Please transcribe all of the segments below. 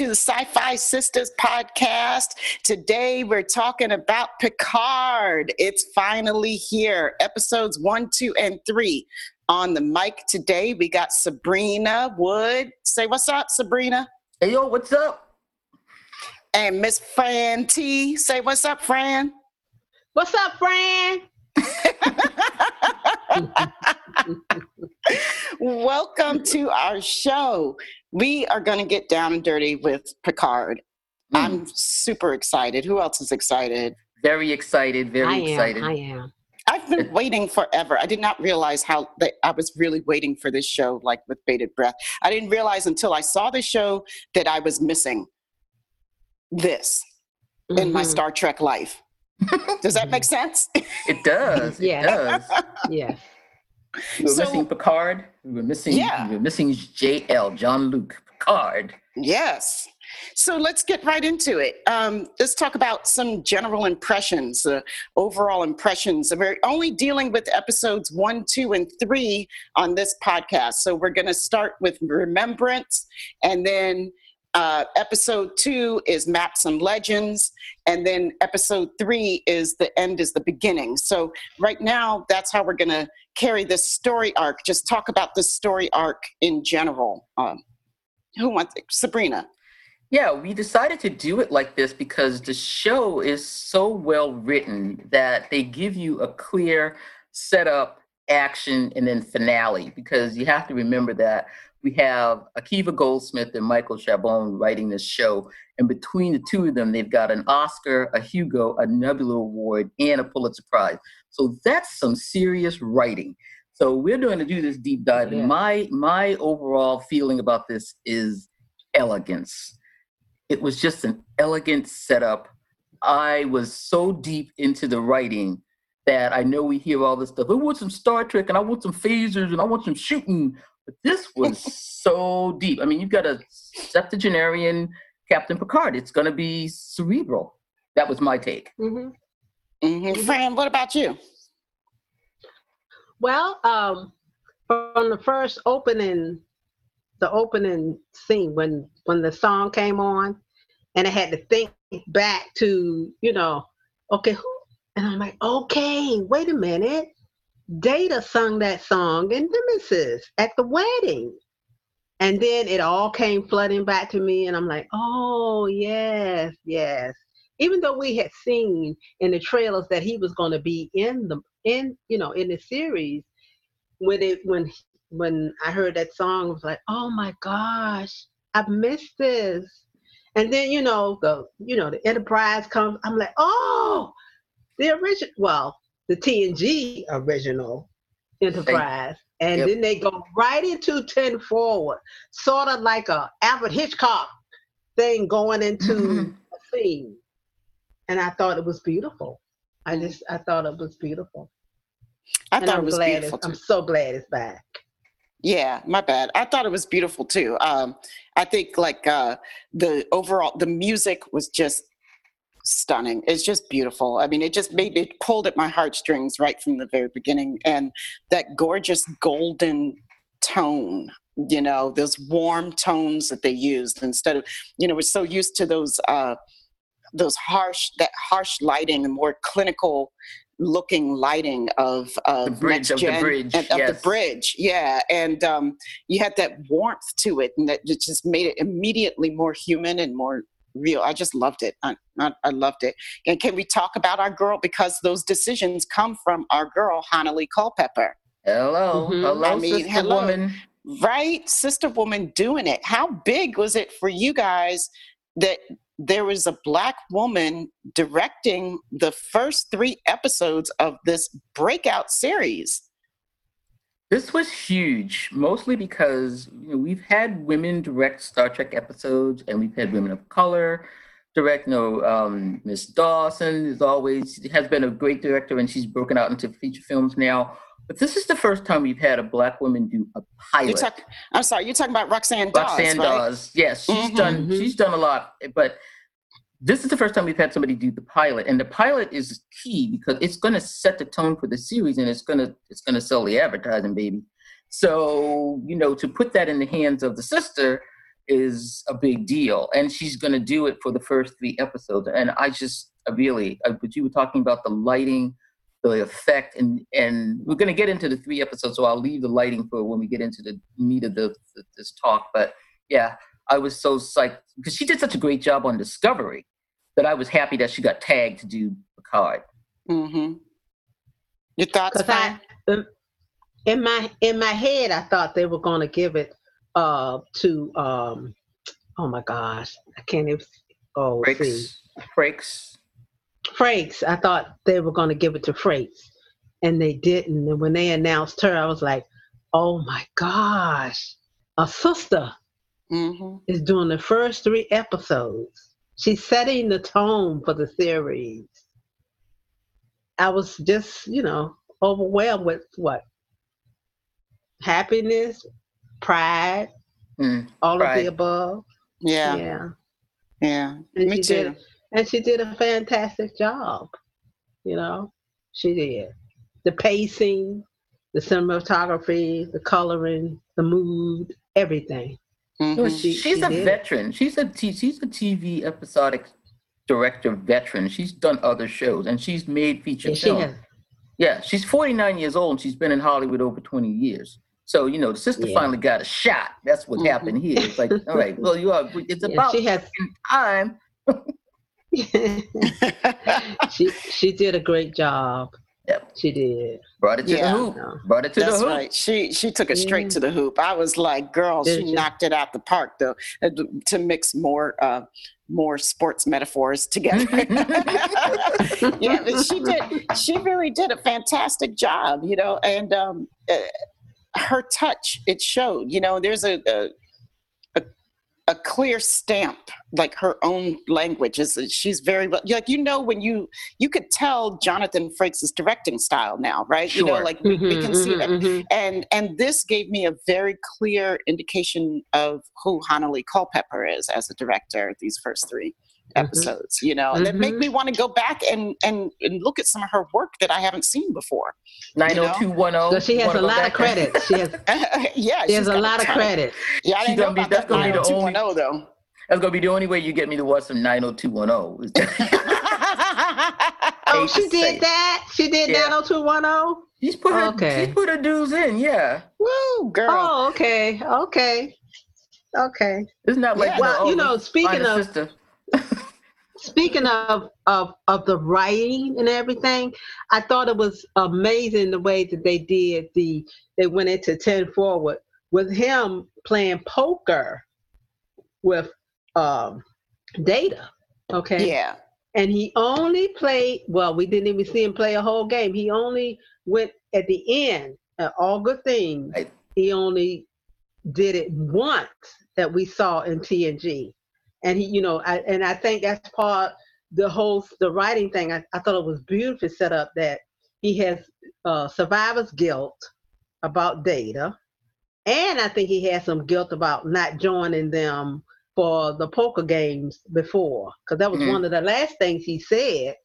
everybody. Welcome to the Sci Fi Sisters podcast. Today, we're talking about Picard. It's finally here, episodes one, two, and three. On the mic today, we got Sabrina Wood. Say what's up, Sabrina. Hey, yo, what's up? And Miss Fran T. Say what's up, Fran. What's up, Fran? Welcome to our show. We are going to get down and dirty with Picard. Mm. I'm super excited. Who else is excited? Very excited. Very I excited. Am, I am. I've been waiting forever. I did not realize how that I was really waiting for this show, like with bated breath. I didn't realize until I saw the show that I was missing this mm-hmm. in my mm-hmm. Star Trek life. does that make sense? It does. yeah. It does. yeah. We were so, missing Picard. We were missing. Yeah. We were missing JL Jean-Luc Picard. Yes. So let's get right into it. Um, let's talk about some general impressions, uh, overall impressions. We're only dealing with episodes one, two, and three on this podcast. So we're going to start with remembrance and then uh, episode two is maps and legends and then episode three is the end is the beginning. So right now that's how we're going to carry this story arc. Just talk about the story arc in general. Um, who wants it? sabrina. Yeah we decided to do it like this because the show is so well written that they give you a clear setup action and then finale because you have to remember that we have Akiva Goldsman and Michael Chabon writing this show. And between the two of them, they've got an Oscar, a Hugo, a Nebula Award, and a Pulitzer Prize. So that's some serious writing. So we're going to do this deep dive. Yeah. And my my overall feeling about this is elegance. It was just an elegant setup. I was so deep into the writing that I know we hear all this stuff. Oh, I want some Star Trek and I want some phasers and I want some shooting. But this was so deep. I mean, you've got a septuagenarian Captain Picard. It's going to be cerebral. That was my take. Mm-hmm. Mm-hmm. Fran, what about you? Well, um, from the first opening, the opening scene when when the song came on, and I had to think back to you know, okay, who? And I'm like, okay, wait a minute. Data sung that song in Nemesis at the wedding. And then it all came flooding back to me, and I'm like, oh, yes, yes. Even though we had seen in the trailers that he was going to be in the in you know in the series, when it when when I heard that song, I was like, oh my gosh, I've missed this. And then you know the you know the Enterprise comes. I'm like, oh, the original. Well, the TNG original Enterprise. And yep. then they go right into 10 forward, sort of like a Alfred Hitchcock thing going into mm-hmm. a scene. And I thought it was beautiful. I just I thought it was beautiful. I and thought I'm it was beautiful. I'm so glad it's back. Yeah, my bad. I thought it was beautiful too. Um, I think like uh, the overall the music was just stunning. It's just beautiful. I mean, it just made it pulled at my heartstrings right from the very beginning. And that gorgeous golden tone, you know, those warm tones that they used instead of, you know, we're so used to those uh those harsh that harsh lighting and more clinical looking lighting of, of the bridge of the bridge of yes. the bridge yeah and um, you had that warmth to it and that just made it immediately more human and more real. I just loved it. I, I, I, loved it. And can we talk about our girl because those decisions come from our girl Hanelle Culpepper. Hello, mm-hmm. hello, I mean, sister hello. woman. Right, sister woman doing it. How big was it for you guys that there was a black woman directing the first three episodes of this breakout series? This was huge, mostly because you know, we've had women direct Star Trek episodes, and we've had women of color direct. You know, um, Miss Dawson is always has been a great director, and she's broken out into feature films now. But this is the first time we've had a black woman do a pilot. Talk, I'm sorry, you're talking about Roxann Dawes, Roxann right? Yes, she's mm-hmm. done. She's done a lot, but this is the first time we've had somebody do the pilot and the pilot is key because it's going to set the tone for the series and it's going to it's going to sell the advertising baby so you know to put that in the hands of the sister is a big deal, and she's going to do it for the first three episodes. And I just I really, but you were talking about the lighting, the effect, and and we're going to get into the three episodes, so I'll leave the lighting for when we get into the meat of the, the this talk. But yeah, I was so psyched because she did such a great job on Discovery that I was happy that she got tagged to do Picard. Mm-hmm. Your thoughts, I, um, in my in my head, I thought they were going to give it uh to um oh my gosh, I can't even oh Frakes. see Frakes. Frakes. I thought they were going to give it to Frakes, and they didn't. And when they announced her, I was like, oh my gosh, a sister Mm-hmm. is doing the first three episodes. She's setting the tone for the series. I was just, you know, overwhelmed with what? Happiness, pride, Mm, all of the above. Yeah, Yeah. yeah. And Me too. did and she did a fantastic job. You know, she did. The pacing, the cinematography, the coloring, the mood, everything. No, Mhm. she- she's she a did. veteran. She's a t- she's a TV episodic director veteran. She's done other shows and she's made feature And films. has Yeah, she's 49 years old and she's been in Hollywood over 20 years. So, you know, the sister Yeah. finally got a shot. That's what Mhm. happened here. It's like, all right, well, you are, it's yeah, about she has time. she she did a great job. Yep. She did. Brought it to Yeah. the hoop. No. Brought it to That's the hoop. right. She she took it Yeah. straight to the hoop. I was like, girl, Did she you? knocked it out the park though. uh, To mix more uh more sports metaphors together. yeah, but she did. She really did a fantastic job, you know, and um, uh, her touch it showed. You know, there's a, a a a clear stamp, like her own language is. She's very. Like you know, when you you could tell Jonathan Frakes' directing style now, right? sure. You know, like we, we Mhm, can see mhm, that mhm. and and this gave me a very clear indication of who Hanelle Culpepper is as a director these first 3 Mhm. Episodes you know and that make Mhm. me want to go back and, and and look at some of her work that i haven't seen before 90210. So she has a lot of there? credits. She has yeah she has a lot of ton credits. yeah i didn't know gonna be- about that's that gonna be the only- 90210 though That's going to be the only way you get me to watch some 90210. Oh, she did that. She did Yeah. 90210. She's put her, Okay. she's put her dues in, yeah. Woo, girl Oh, okay, okay, okay. It's not like Yeah. you Well, oh, you know, speaking of- sister. Speaking of, of of the writing and everything, I thought it was amazing the way that they did the they went into 10 forward with him playing poker with um data. Okay. yeah And he only played well, we didn't even see him play a whole game. He only went at the end, uh, all good things. Right. He only did it once that we saw in TNG. And he, you know, I, and I think that's part the whole the writing thing. I, I thought it was beautifully set up that he has uh, survivor's guilt about data, and I think he has some guilt about not joining them for the poker games before, because that was Mhm. one of the last things he said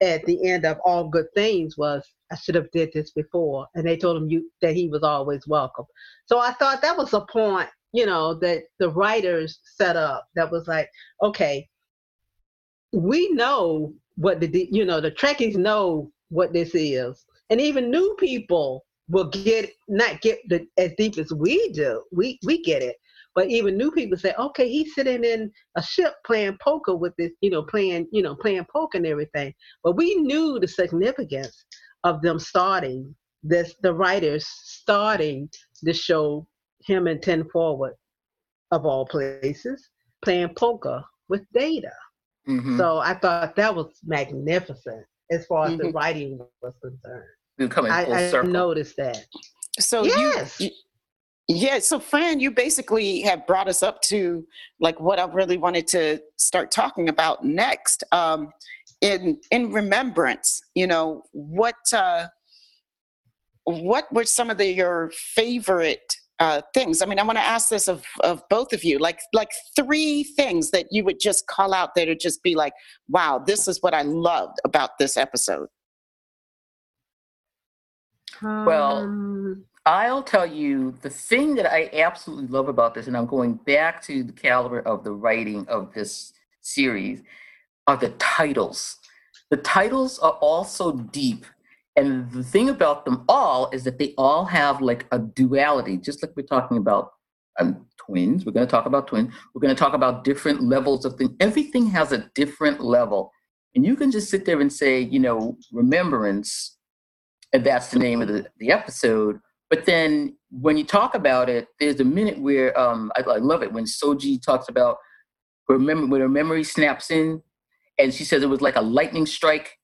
at the end of all good things was I should have did this before, and they told him you that he was always welcome. So I thought that was a point, you know, that the writers set up that was like, okay, we know what the you know the Trekkies know what this is, and even new people will get not get the as deep as we do. We we get it, but even new people say, okay, he's sitting in a ship playing poker with this, you know, playing you know playing poker and everything. But we knew the significance of them starting this, the writers starting the show, him and Ten Forward, of all places, playing poker with Data. Mhm. So I thought that was magnificent as far as the Mhm. writing was concerned. We're coming full I, I circle. noticed that. so Yes. you, you yeah so fran you basically have brought us up to like what i really wanted to start talking about next um in in remembrance you know what uh what were some of the your favorite uh things i mean i want to ask this of of both of you like like three things that you would just call out that would just be like wow this is what i loved about this episode Well, Um, I'll tell you the thing that I absolutely love about this, and I'm going back to the caliber of the writing of this series, are the titles. The titles are all so deep. And the thing about them all is that they all have like a duality, just like we're talking about um, twins. We're going to talk about twins. We're going to talk about different levels of things. Everything has a different level. And you can just sit there and say, you know, remembrance, and that's the name of the, the episode. But then when you talk about it, there's a minute where um, I, I love it when Soji talks about her mem- when her memory snaps in, and she says it was like a lightning strike.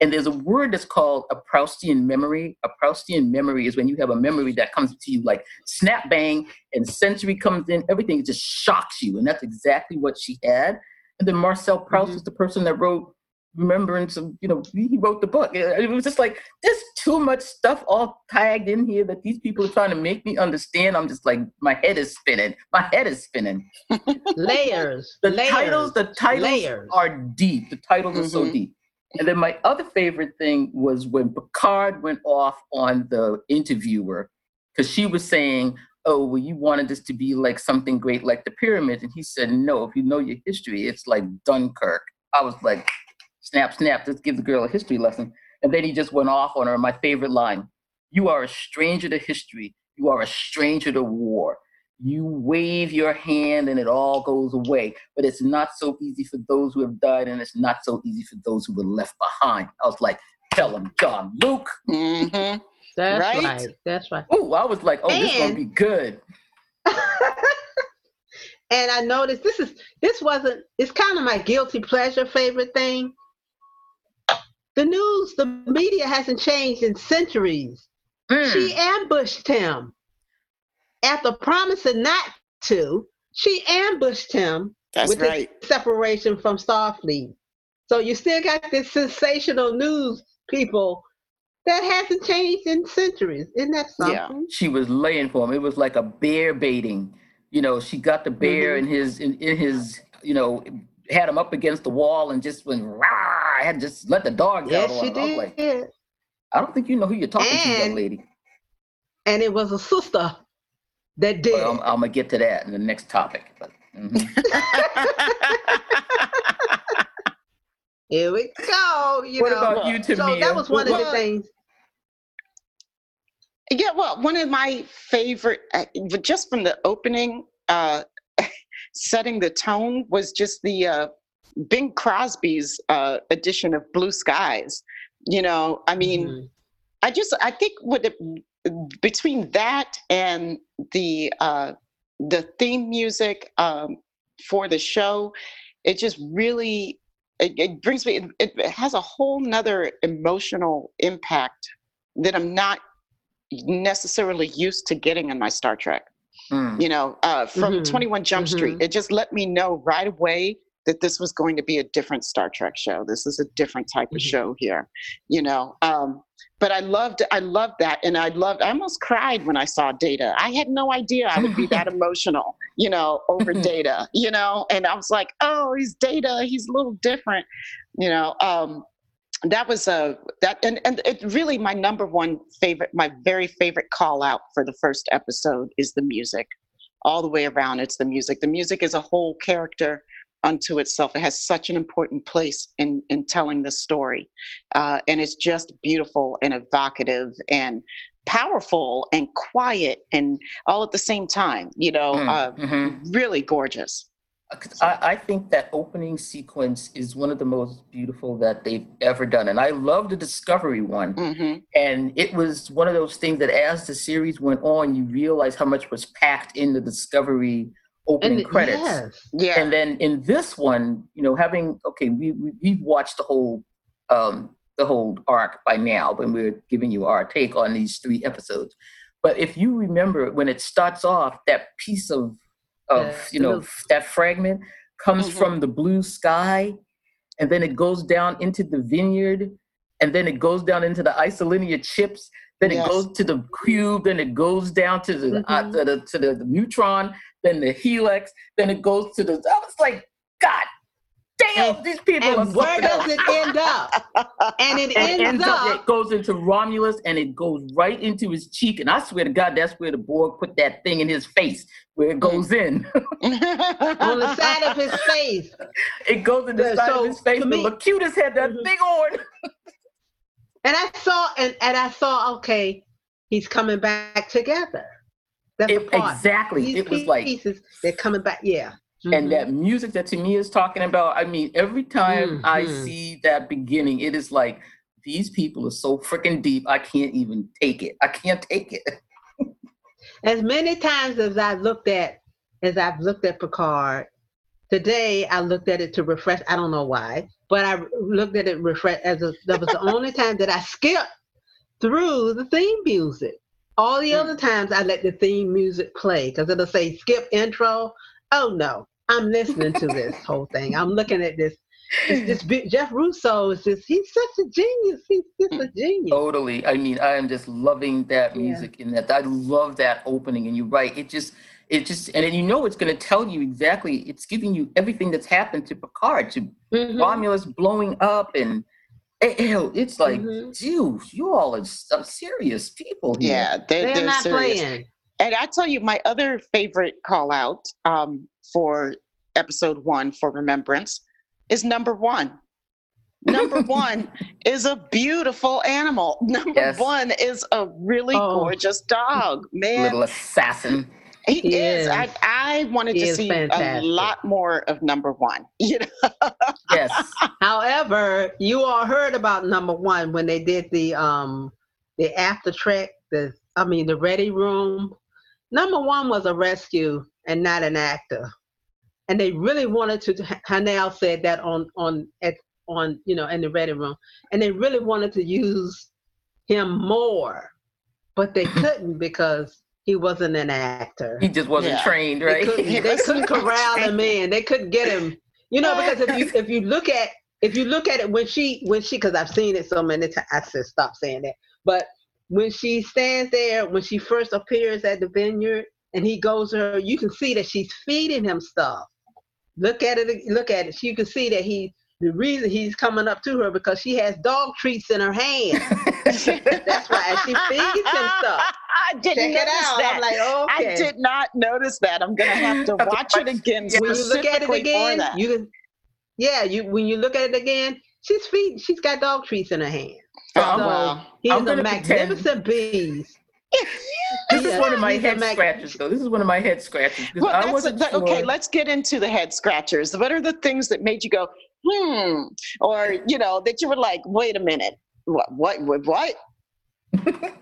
And there's a word that's called a Proustian memory. A Proustian memory is when you have a memory that comes to you like snap bang, and sensory comes in, everything just shocks you, and that's exactly what she had. And then Marcel Proust mm-hmm. is the person that wrote remembrance of you know he wrote the book it was just like there's too much stuff all tagged in here that these people are trying to make me understand i'm just like my head is spinning my head is spinning layers the layers, titles the titles layers. are deep the titles mm-hmm. are so mm-hmm. deep and then my other favorite thing was when picard went off on the interviewer because she was saying oh well you wanted this to be like something great like the pyramids and he said no if you know your history it's like dunkirk i was like snap, snap, let's give the girl a history lesson. And then he just went off on her. My favorite line You are a stranger to history. You are a stranger to war. You wave your hand and it all goes away. But it's not so easy for those who have died, and it's not so easy for those who were left behind. I was like, Tell him, John Luke. Mm-hmm. That's right? right. That's right. Oh, I was like, Oh, and, this is going to be good. and I noticed this is this wasn't it's kind of my guilty pleasure favorite thing the news, the media hasn't changed in centuries. Mm. She ambushed him. After promising not to, she ambushed him That's with right. separation from Starfleet. So you still got this sensational news, people, that hasn't changed in centuries. Isn't that something? Yeah. She was laying for him. It was like a bear baiting. You know, she got the bear mm-hmm. in his in, in his, you know, had him up against the wall and just went rah I had just let the dog yes, out. Yes, you did. Like, I don't think you know who you're talking and, to, young lady. And it was a sister that did. Well, I'm, I'm, gonna get to that in the next topic. But, mm-hmm. Here we go. You what know. about you, Tamia? So that was one what, of the things. Yeah, well, one of my favorite, uh, just from the opening, uh, setting the tone was just the uh, Bing Crosby's uh, edition of Blue Skies. You know, I mean, mm-hmm. I just I think what the, between that and the uh, the theme music um, for the show, it just really it, it brings me. It, it has a whole nother emotional impact that I'm not necessarily used to getting in my Star Trek. Mm. You know, uh, from mm-hmm. 21 Jump mm-hmm. Street, it just let me know right away that this was going to be a different Star Trek show. This is a different type of mm-hmm. show here, you know. Um, but I loved, I loved that, and I loved. I almost cried when I saw Data. I had no idea I would be that emotional, you know, over Data, you know. And I was like, oh, he's Data. He's a little different, you know. Um, that was a that and and it really my number one favorite my very favorite call out for the first episode is the music all the way around it's the music the music is a whole character unto itself. It has such an important place in in telling the story, uh, and it's just beautiful and evocative and powerful and quiet and all at the same time. You know, mm, uh, mm-hmm. really gorgeous. I, I, think that opening sequence is one of the most beautiful that they've ever done. And I love the Discovery one. Mm-hmm. And it was one of those things that as the series went on, you realize how much was packed in the Discovery opening and, credits. Yes. Yeah. And then in this one, you know, having okay, we, we we've watched the whole um the whole arc by now, when we're giving you our take on these three episodes. But if you remember when it starts off, that piece of of yeah. you know that fragment comes mm-hmm. from the blue sky, and then it goes down into the vineyard, and then it goes down into the isolinear chips. Then yes. it goes to the cube. Then it goes down to the, uh, mm-hmm. uh, to the to the neutron then the helix, then it goes to the. I was like, God damn, And- these people And where does it end up? And it And ends, up, up. it goes into Romulus and it goes right into his cheek. And I swear to God, that's where the Borg put that thing in his face, where it goes in. on the side of his face. it goes in the side so of his face. to The me- Locutus had that Mhm. thing on. And I saw and, and I saw, okay, he's coming back together. That's the It- part. exactly. These It was like, pieces, they're coming back. Yeah. Mhm. and that music that Tamia is talking about, I mean, every time I Mhm. see that beginning, it is like, these people are so freaking deep. I can't even take it. I can't take it. as many times as I looked at as I've looked at Picard, today I looked at it to refresh. I don't know why, but I looked at it refresh as a, that was the only time that I skipped through the theme music. All the Mm. other times I let the theme music play because it'll say skip intro. Oh no, I'm listening to this whole thing. I'm looking at this. It's just Jeff Russo is just he's such a genius. He's just a genius. Totally. I mean, I am just loving that Yeah. music in that. I love that opening. And you're right. It just, it just, and then you know it's going to tell you exactly. It's giving you everything that's happened to Picard, to Mhm. Romulus blowing up, and ew, it's like, Mhm. dude, you all are some serious people here. yeah, they're, They're they're not serious. playing. And I tell you, my other favorite call out um, for episode one for Remembrance is number one. Number one is a beautiful animal. Number Yes. one is a really Oh. gorgeous dog. Man, Little assassin. He, He is. is. I, I wanted He to see a lot more of number one. You know, Yes. However, you all heard about number one when they did the um the after track, the I mean the ready room. Number one was a rescue and not an actor. And they really wanted to Hanelle said that on on at on you know in the ready room. And they really wanted to use him more, but they couldn't because he wasn't an actor. He just wasn't Yeah. trained, They right? couldn't, they couldn't corral him in. They couldn't get him. You know, because if you if you look at if you look at it when she when she because I've seen it so many times. I said stop saying that. But when she stands there, when she first appears at the vineyard, and he goes to her, you can see that she's feeding him stuff. Look at it. Look at it. You can see that he. The reason he's coming up to her because she has dog treats in her hand. That's why she feeds him stuff. I didn't Check it notice out. that. I'm like, okay. I did not notice that. I'm gonna have to watch it again Yeah. when you look at it again, you yeah, you when you look at it again, she's feeding, she's got dog treats in her hand. Oh, So wow. he's I'm a gonna pretend- magnificent beast. This Yeah, is one of my head mag- scratchers, though. This is one of my head scratchers Well, I wasn't the- sure. okay. Let's get into the head scratchers. What are the things that made you go, hmm, or you know, that you were like, wait a minute, what, what, what? what?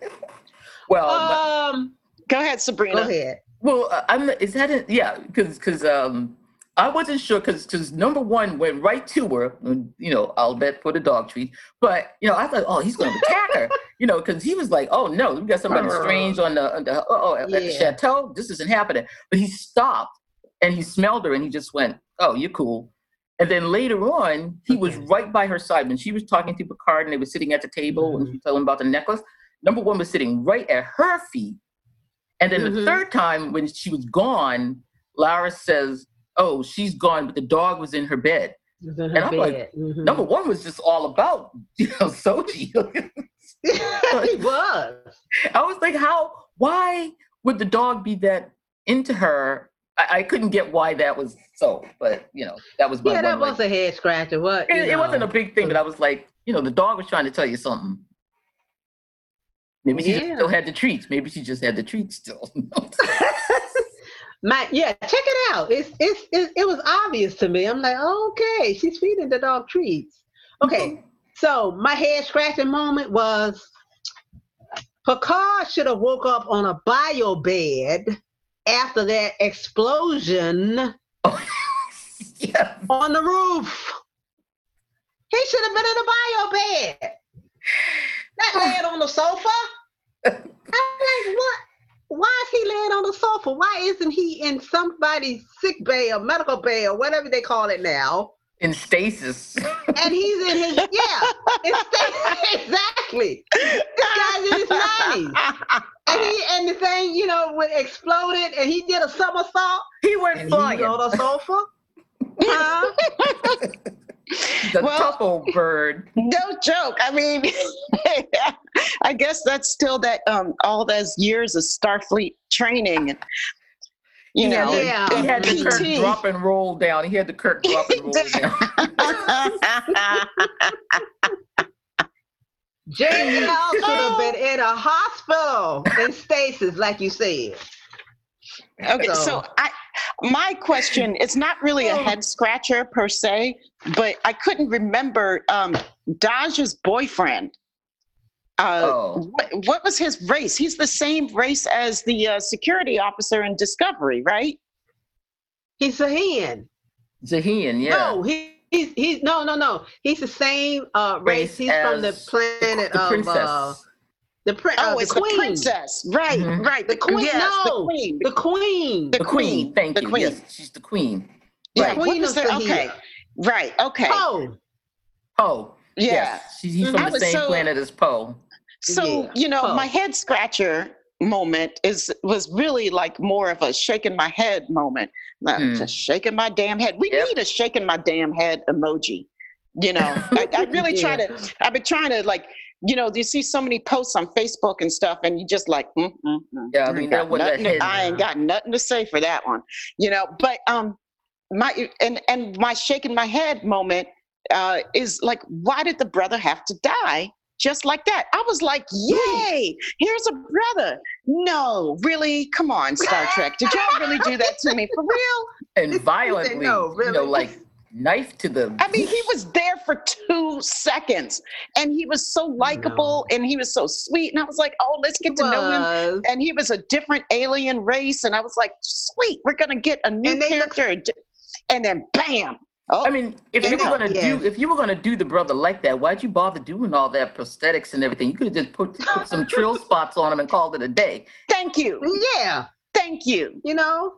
well, Um, Go ahead, Sabrina. go ahead. Well, uh, I'm. Is that it? Yeah, because because um, I wasn't sure because because number one went right to her. and, You know, I'll bet for the dog treat. But you know, I thought, oh, he's going to attack her. You know, because he was like, oh no, we got somebody strange on the, on the oh, at the chateau. This isn't happening. But he stopped and he smelled her and he just went, oh, you're cool. And then later on, he was right by her side when she was talking to Picard and they were sitting at the table and Mhm. she told him about the necklace. Number one was sitting right at her feet. And then the Mhm. third time when she was gone, Lara says, Oh, she's gone, but the dog was in her bed. In And her I'm like, bed. Mhm. Number one was just all about, you know, Soji. he was. I was like, how, why would the dog be that into her? I, I couldn't get why that was so, but you know, that was my Yeah, that was a head scratcher. What? It, it wasn't a big thing, but I was like, you know, the dog was trying to tell you something. Maybe she Yeah. still had the treats. Maybe she just had the treats still. My yeah, check it out. It's it's it, it was obvious to me. I'm like, okay, she's feeding the dog treats. Okay, mm-hmm. so my head scratching moment was Picard should have woke up on a bio bed after that explosion yeah. on the roof. He should have been in a bio bed, not oh. laying on the sofa. I'm like, what? Why is he laying on the sofa? Why isn't he in somebody's sick bay or medical bay or whatever they call it now? In stasis. And he's in his yeah, it's, exactly. This guy's in his nineties, and he and the thing you know when exploded, and he did a somersault, he went flying. on the sofa. Huh? The Well- tough bird. No joke. I mean, I guess that's still that um, all those years of Starfleet training, and you He had know, the- Yeah. He had the Kirk drop and roll down. He had the Kirk drop and roll down. JL should have been in a hospital in stasis, like you said. Okay, so So- I, my question it's not really a Oh. head scratcher per se, but I couldn't remember um, Dahj's boyfriend. Uh, Oh. what, what was his race? He's the same race as the uh, security officer in Discovery, right? He's a hen. Xahean, yeah. No, he, he's he's no no no. He's the same uh race. Race He's from the as planet the of princess. Uh the prin- uh, Oh, the it's queen. the princess, right? Mhm. Right, The queen. Yes, no, the queen. The queen. the the queen. queen, Thank the you. queen. Yes, she's the queen. Yeah, Right. Queen was of the- okay, right, okay, Oh, Po. yeah. Yes, she's, he's from I the same so- planet as Po. So Yeah. you know, Oh. my head scratcher moment is was really like more of a shaking my head moment. Like, Hmm. Just shaking my damn head. We Yep. need a shaking my damn head emoji. You know, I, I really try to. I've been trying to like. You know, you see so many posts on Facebook and stuff, and you just like, mm, mm, mm. Yeah, I ain't mean, got that was nothing to- I ain't got nothing to say for that one. You know, but um, my and and my shaking my head moment uh, is like, why did the brother have to die just like that? I was like, yay, here's a brother. No, really? Come on, Star Trek. Did y'all really do that to me for real? And violently, No, you know, really? like knife to the. I mean, he was there for two seconds and he was so likable and he was so sweet. And I was like, oh, let's get to know him. was. And he was a different alien race. And I was like, sweet, we're going to get a new And they look- character. And then bam. Oh, I mean, if you were now- gonna Yes. do, if you were gonna do the brother like that, why'd you bother doing all that prosthetics and everything? You could have just put, put some trill spots on him and called it a day. thank you. Yeah, Thank you. you know.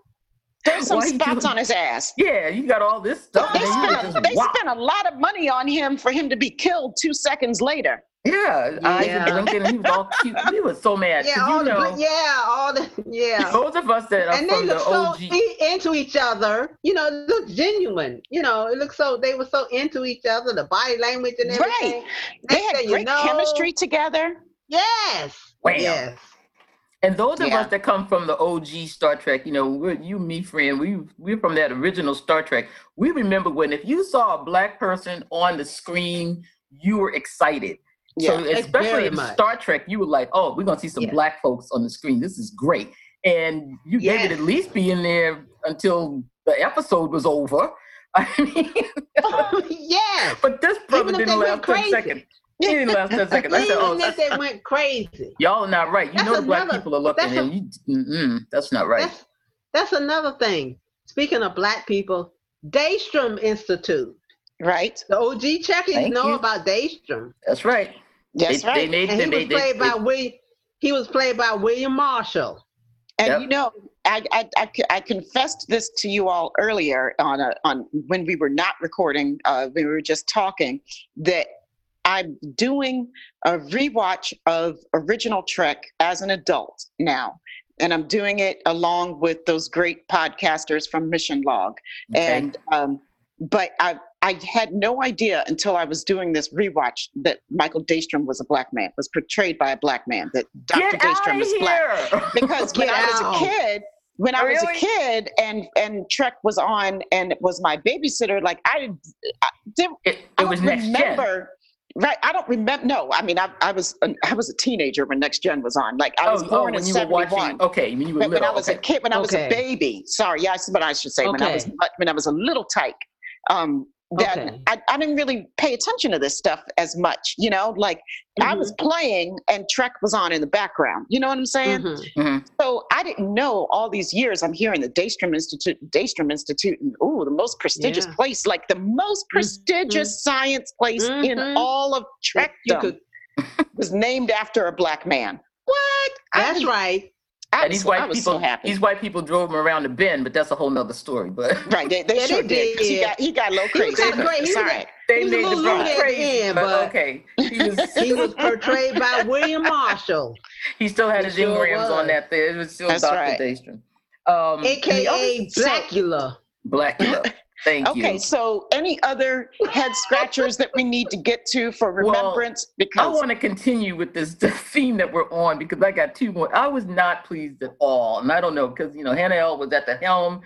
There's some Why spots doing- on his ass. Yeah, you got all this stuff. They and then you spent, a, just they whop. spent a lot of money on him for him to be killed two seconds later. Yeah, eyes Yeah. are blinking. He was all cute. He was so mad. Yeah, all you the know, bl- yeah, all the yeah. those of us that are and they from the look so OG. e- into each other. You know, it looked genuine. You know, it looked so they were so into each other, the body language and Right. everything. They had thing you great know- chemistry together. Yes. Wham. Yes. And those of Yeah. us that come from the OG Star Trek, you know, we're, you, me, friend, we we're from that original Star Trek. We remember when if you saw a black person on the screen, you were excited. So Yeah. especially in much. Star Trek, you were like, "Oh, we're gonna see some Yeah. black folks on the screen. This is great." And you they would at least be in there until the episode was over. I mean, yes. but this brother didn't last went ten crazy. seconds. He didn't last ten seconds. I said, "Oh, Even if that's, they went crazy. y'all are not right. You That's know the black people are looking, that's a- and you, mm-mm, that's not right." That's that's another thing. Speaking of black people, Daystrom Institute. Right. The OG Trekkers Thank know you. about Daystrom. That's right. That's they, right. They made And he them. was played they, by William he was played by William Marshall. And Yep. you know, I I I confessed this to you all earlier on a, on when we were not recording, uh, we were just talking that I'm doing a rewatch of original Trek as an adult now. And I'm doing it along with those great podcasters from Mission Log. okay. And um, but I I had no idea until I was doing this rewatch that Michael Daystrom was a black man, was portrayed by a black man, that Dr. Get Daystrom out is black because when Get I was a kid, when I was a kid and and Trek was on and it was my babysitter, like I, I did it, I it was next gen. remember. Right, I don't remember. No, I mean, I, I was I was a teenager when Next Gen was on. Like I was oh, oh, born when in you were '71. watching. Okay, when you were But when little. I was okay. a kid, when I was a baby, sorry, yes, but I should say when I was Okay. when I was a little tyke, um, that Okay. I, I didn't really pay attention to this stuff as much, you know. Like I was Mm-hmm. playing and Trek was on in the background. You know what I'm saying? Mhm. So I didn't know all these years. I'm here in the Daystrom Institute, Daystrom Institute, and oh, the most prestigious Yeah. place, like the most prestigious science place in Mhm. all of You Trekdom, could, was named after a black man. What? That's was- right. I and was, these white I was people, so happy. these white people drove him around the bend, but that's a whole nother story. But Right, they, they Yeah, sure they did. 'cause He did. got he got a little He was crazy. kinda crazy. He It's was- they He was a made the little brother loony at crazy. end, but, but- okay, he was He was portrayed by William Marshall, he still had He his sure engrams was. on that thing. It was still That's Dr. right. Daystrom. Um, aka Blackula. Blackula. Thank Okay, you. so any other head scratchers that we need to get to for Well, remembrance? I want to continue with this theme that we're on because I got two more. I was not pleased at all, and I don't know because you know Hanelle was at the helm.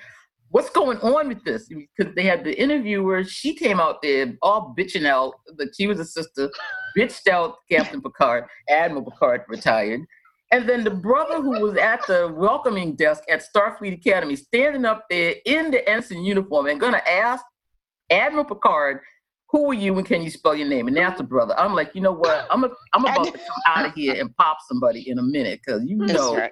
What's going on with this? Because they had the interviewer. She came out there all bitching out that she was a sister, bitched out Captain Picard, Admiral Picard retired, and then the brother who was at the welcoming desk at Starfleet Academy, standing up there in the ensign uniform and gonna ask Admiral Picard who are you and can you spell your name? And that's the brother. I'm like, you know what? I'm a, I'm about to come out of here and pop somebody in a minute because you know right.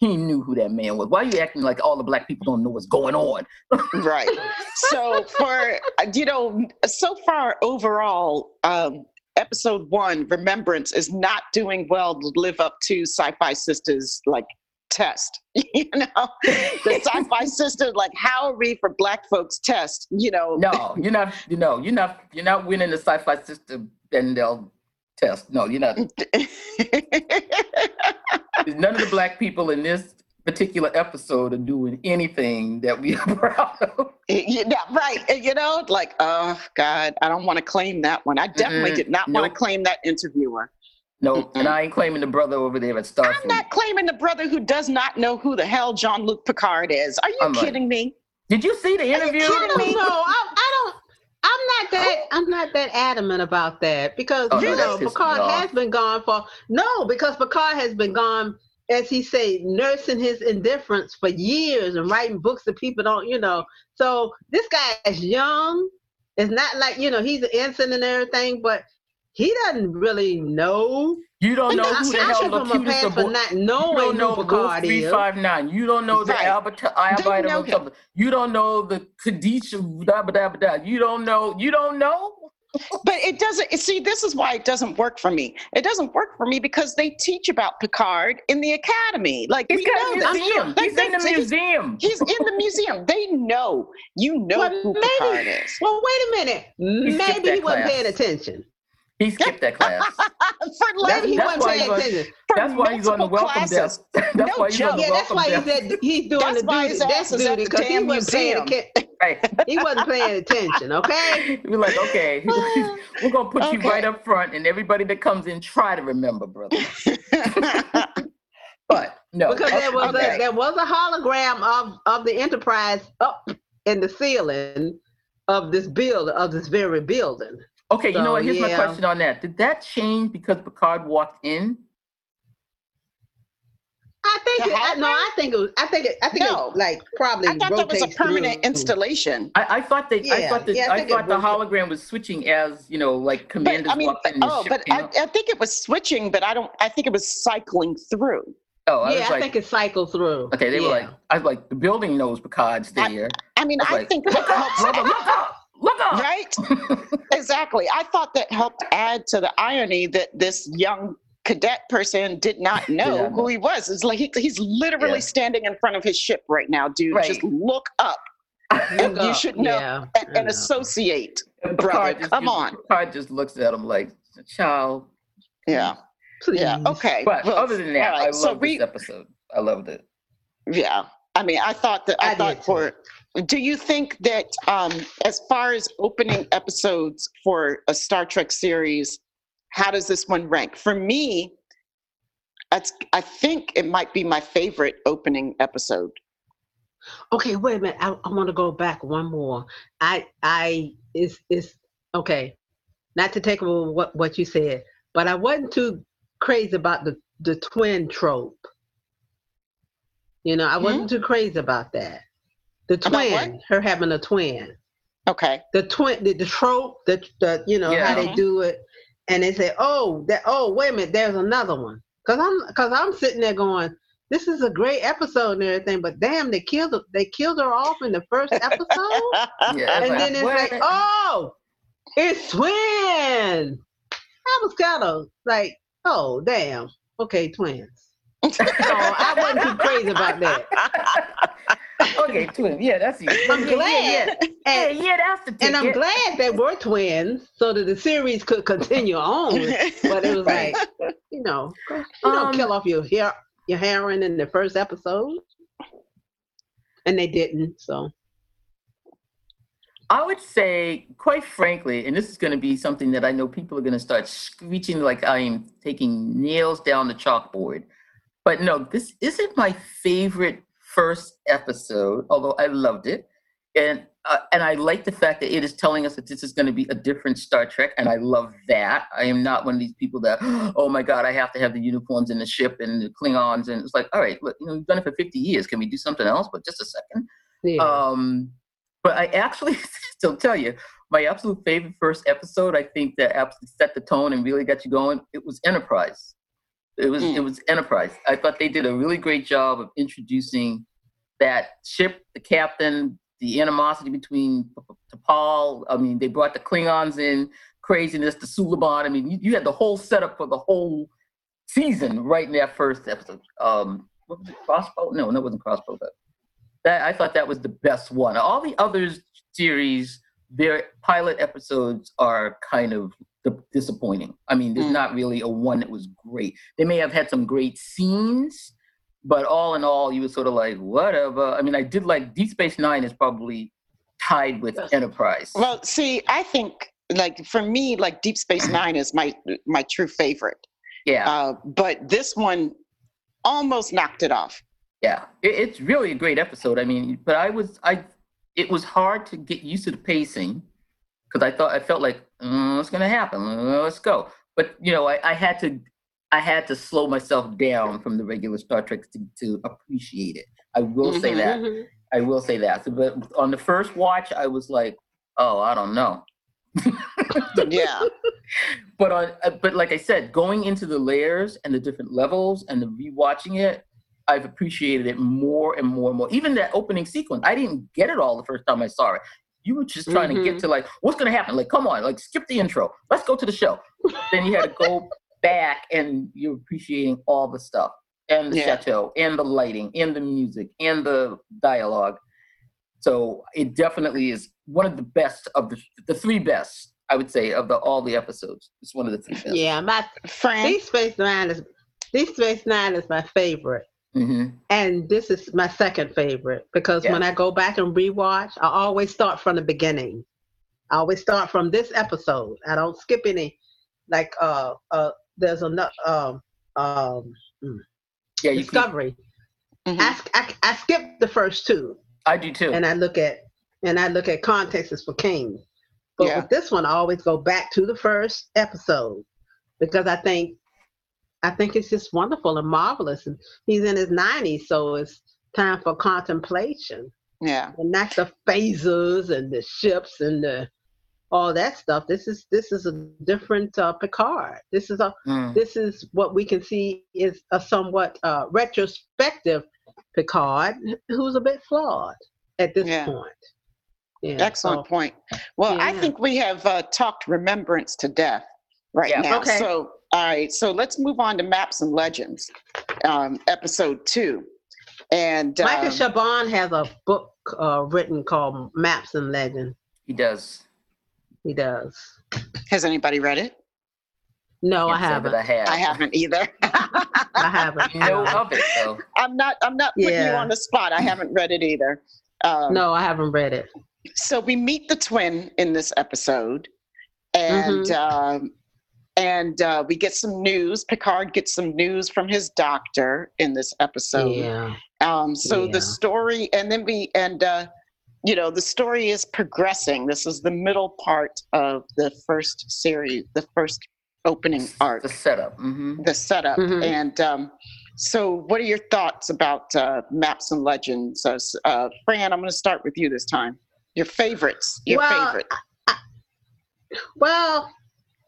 he knew who that man was. Why are you acting like all the black people don't know what's going on? right. So for you know, so far overall, um, episode one, Remembrance, is not doing well to live up to Sci-Fi Sisters like test. You know, the Sci-Fi Sisters like how are we for Black folks test? You know, No, you're not. You know, you're not. You're not winning the sci-fi sisters Bechdel test. No, you're not. None of the black people in this particular episode of doing anything that we are proud of. yeah, right. You know, like, oh God, I don't want to claim that one. I definitely Mm-mm. did not want to claim that interviewer. No, and I ain't claiming the brother over there at Starfleet. I'm not claiming the brother who does not know who the hell Jean Luc Picard is. Are you I'm like- kidding me? Did you see the interview? I kidding me? know. I, I don't. I'm not that. I'm not that adamant about that because Oh, you that know Picard has been gone for no because Picard has been gone as he say nursing his indifference for years and writing books that people don't you know. So this guy is young. It's not like you know he's an ensign and everything, but he doesn't really know. You don't know who the I hell should give him a Locutus for not You knowing don't know who Picard 359. You don't know the Right. Albert uh, Don't Albert know of him. something. You don't know the Kadisha da ba da da. You don't know. You don't know. But it doesn't. See, this is why it doesn't work for me. It doesn't work for me because they teach about Picard in the academy. Like He's we got know museum. Like, He's in the museum. He's in the museum. They know. You know Well, who maybe- Picard is. Well, wait a minute. skipped Maybe that he wasn't class. paying attention. He skipped that class. for Maybe he that's wasn't why paying he's on- attention. for That's why he's on the welcome classes. desk. That's No why he's on joke. the Yeah, that's why he desk. said he's doing That's the why duty, his desk ass is at duty the because he damn wasn't paying museum. Atten- Right. he wasn't paying attention. Okay. We're like, okay, we're gonna put you right up front, and everybody that comes in try to remember, brother. But no, Because there was Okay. a there was a hologram of of the Enterprise up in the ceiling of this building of this very building. okay. You know what? Here's my question on that. Did that change because Picard walked in? I think it, I, no. I think it was I think it I think No. it like probably I thought that was a permanent through. installation. I, I thought that I Yeah, thought that yeah, I I, thought the hologram was switching as you know, like commanders. But I mean, walked oh, but I. I think it was switching, but I don't. I think it was cycling through. oh, I Yeah, was I think it cycled through. okay. They were like, I was like, the building knows Picard's there. I mean, I I like, think look up, helps. brother, look up, look up. right? exactly. I thought that helped add to the irony that this young cadet person did not know not who he was. It's like he, he's literally Yeah. standing in front of his ship right now, dude. Right. Just look up and Look you should know Yeah, and, and know. associate. And Brother, just, come just- on. Picard just looks at him like, child. Yeah. Please. Yeah. Okay. But Well, other than that, all I love so this we- episode. I loved it. Yeah. I mean, I thought that I, I thought did for do you think that um as far as opening episodes for a Star Trek series, how does this one rank? For me, I think it might be my favorite opening episode. Okay, wait a minute. I, I want to go back one more. I I is is okay. Not to take away what what you said, but I wasn't too crazy about the the twin trope. You know, I mm-hmm. wasn't too crazy about that. The twin, her having a twin. Okay. The twin, the, the trope, the, the you know how they do it, and they say, oh, that oh, wait a minute, there's another one. Cause I'm cause I'm sitting there going, this is a great episode and everything, but damn, they killed her, they killed her off in the first episode. Yeah, and then it's like, oh, it's twin. I was kind of like, oh, damn. Okay, twins. So I wasn't too crazy about that. okay, twin. Yeah, that's you. I'm yeah, glad. Yeah, yeah. yeah, And, yeah, that's the and I'm ticket. glad we're twins so that the series could continue on. But it was like, you know, you don't Um, kill off your hair, your heroine in the first episode. And they didn't, so. I would say, quite frankly, and this is going to be something that I know people are going to start screeching like I am taking nails down the chalkboard. But no, this isn't my favorite first episode, although I loved it. And uh, and I like the fact that it is telling us that this is going to be a different Star Trek, and I love that. I am not one of these people that, oh my God, I have to have the uniforms and the ship and the Klingons, and it's like, all right, look, you know, we've done it for 50 years. Can we do something else? But just a second. Yeah. Um, but I actually still tell you, my absolute favorite first episode, I think that absolutely set the tone and really got you going. It was Enterprise. It was Mm. it was Enterprise. I thought they did a really great job of introducing that ship, the captain, the animosity between T'Pol. I mean, they brought the Klingons in, craziness, the Suliban. I mean, you, you had the whole setup for the whole season right in that first episode. Um, what was it, Crossbow? No, no, it wasn't Crossbow. But that I thought that was the best one. All the other series, their pilot episodes are kind of disappointing. I mean, there's Mm. not really a one that was great. They may have had some great scenes, but all in all, you were sort of like, whatever. I mean, I did like Deep Space Nine is probably tied with Enterprise. Well, see, I think like for me, like Deep Space Nine is my my true favorite. yeah, Uh, but this one almost knocked it off. yeah. It, it's really a great episode. I mean, but I was I, it was hard to get used to the pacing because I thought I felt like "Mm, what's going to happen? Uh, let's go. But you know, I, I had to I had to slow myself down from the regular Star Trek to, to appreciate it. I will say Mhm. that. Mhm. I will say that. So, but on the first watch, I was like, oh, I don't know. Yeah. but on, uh, but like I said, going into the layers and the different levels and the rewatching it, I've appreciated it more and more and more. Even that opening sequence, I didn't get it all the first time I saw it. You were just trying to get Mhm. to like, what's gonna happen? Like, come on, like skip the intro. Let's go to the show. then you had to go back and you're appreciating all the stuff and the Yeah. chateau and the lighting and the music and the dialogue. So it definitely is one of the best of the the three best, I would say, of the all the episodes. It's one of the three best. Yeah, my Fran, Deep Space Nine is Deep Space Nine is my favorite. Hmm And this is my second favorite because Yeah. when I go back and rewatch, I always start from the beginning. I always start from this episode. I don't skip any. Like uh uh, there's another um um Yeah, you can, Discovery. Mhm. I, I I skip the first two I do too. and I look at and I look at contexts for King. But Yeah. with this one, I always go back to the first episode because I think I think it's just wonderful and marvelous. And he's in his 90s, so it's time for contemplation. yeah. And not the phasers and the ships and the all that stuff. This is this is a different uh, Picard. This is a Mm. this is what we can see is a somewhat uh, retrospective Picard who's a bit flawed at this Yeah. point. Yeah, Excellent so- point. Well, I think we have uh, talked remembrance to death right Yeah. now. Okay. So, all right. So let's move on to Maps and Legends, um, episode two. And Michael um, Chabon has a book uh, written called Maps and Legends. He does. He does. has anybody read it? No, I Can't haven't. I have. I haven't either. I haven't. know no. of it though. I'm not. I'm not putting you on the spot. I haven't read it either. Um, No, I haven't read it. so we meet the twin in this episode and Mm-hmm. um, and uh, we get some news picard gets some news from his doctor in this episode yeah. um, so Yeah. the story and then we and uh, you know the story is progressing this is the middle part of the first series the first opening arc The setup. hmm the setup Mhm. and um, so what are your thoughts about uh, maps and legends uh, uh, fran i'm going to start with you this time your favorites your Well, favorite Well,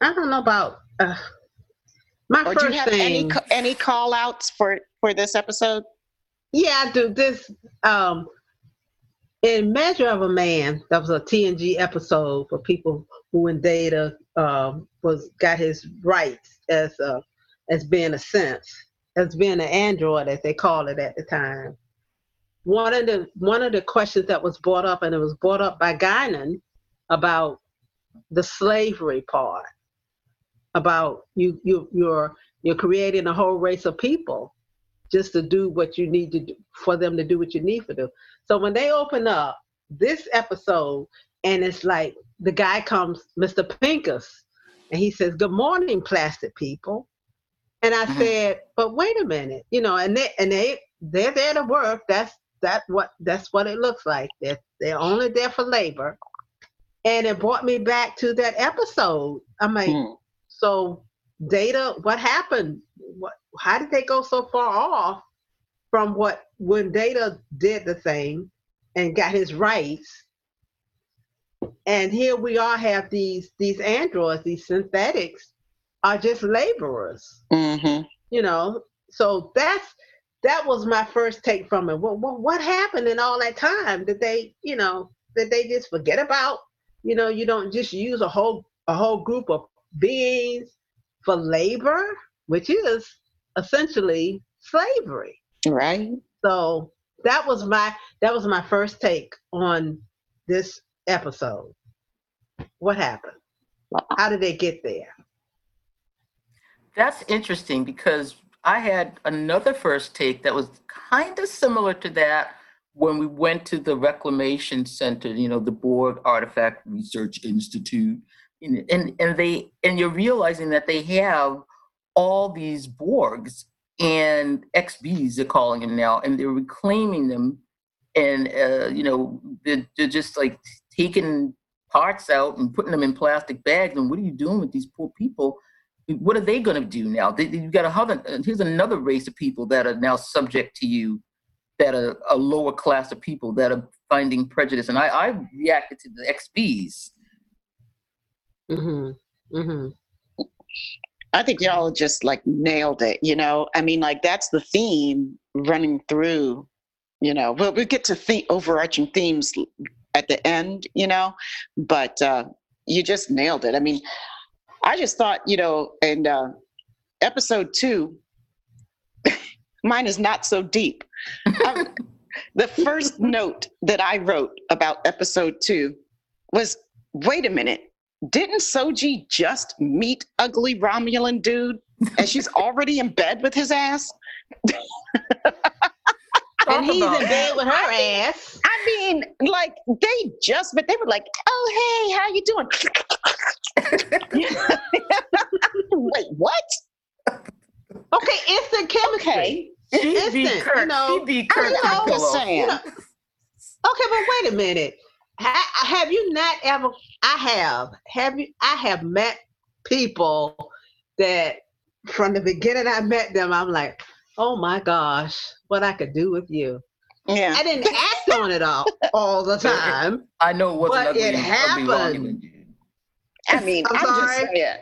I don't know about uh, my or do first you have thing. any any call outs for for this episode Yeah, I do. This um in Measure of a Man, that was a TNG episode for people who in data um was got his rights as uh as being a sense, as being an android as they called it at the time. One of the one of the questions that was brought up, and it was brought up by Guinan about the slavery part, about you you you're you're creating a whole race of people just to do what you need to do for them to do what you need to do. So when they open up this episode, and it's like the guy comes, Mr. Pincus, and he says, "Good morning, plastic people." And I Mhm. said, "But wait a minute, you know." And they and they they're there to work. That's that what that's what it looks like. They're they're only there for labor. And it brought me back to that episode. I'm like, Hmm. So data, what happened? What how did they go so far off from what when data did the thing and got his rights? And here we all have these these androids, these synthetics are just laborers Mhm. you know so that's that was my first take from it what, what, what happened in all that time that they you know that they just forget about you know you don't just use a whole a whole group of beings for labor which is essentially slavery. Right. so that was my that was my first take on this episode. What happened? How did they get there? That's interesting because I had another first take that was kind of similar to that when we went to the Reclamation Center, you know, the Borg Artifact Research Institute. And, and, they and you're realizing that they have all these Borgs and XBs they're calling them now, and they're reclaiming them, and uh, you know they're, they're just like taking parts out and putting them in plastic bags. And what are you doing with these poor people? what are they going to do now? They, you've got a other, here's another race of people that are now subject to you, that are a lower class of people that are finding prejudice. And I, I reacted to the XBs. Mm-hmm mm-hmm I think y'all just like nailed it. You know, I mean, like that's the theme running through. You know, well, we get to the overarching themes at the end. You know, but uh, you just nailed it. I mean, I just thought, you know, and uh, episode two, mine is not so deep. Um, the first note that I wrote about episode two was wait a minute, didn't Soji just meet ugly Romulan dude and she's already in bed with his ass? and he's in bed with her ass I mean, like they just, but they were like, oh, hey, how you doing? Wait, what? okay instant chemistry Okay. She'd be Instant, you know, She'd be I Kirk know, I'm just Piccolo. saying. Okay, but wait a minute. Ha- have you not ever? I have. Have you? I have met people that, from the beginning I met them, I'm like, oh my gosh, what I could do with you. Yeah. I didn't act on it all all the time. I know it wasn't But it ugly happened. I mean, I'm I'm, just sorry.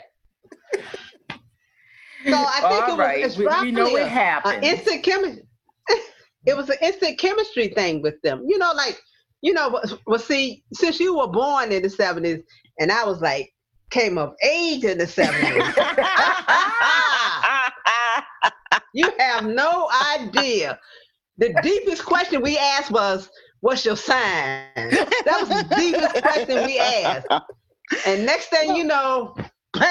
So I think All it was right, it's we, we know it a- happened. an instant chemistry. it was an instant chemistry thing with them. You know, like you know, well, see, since you were born in the seventies, and I was like came of age in the seventies, you have no idea. The deepest question we asked was, "What's your sign?" That was the deepest question we asked. And next thing you know, so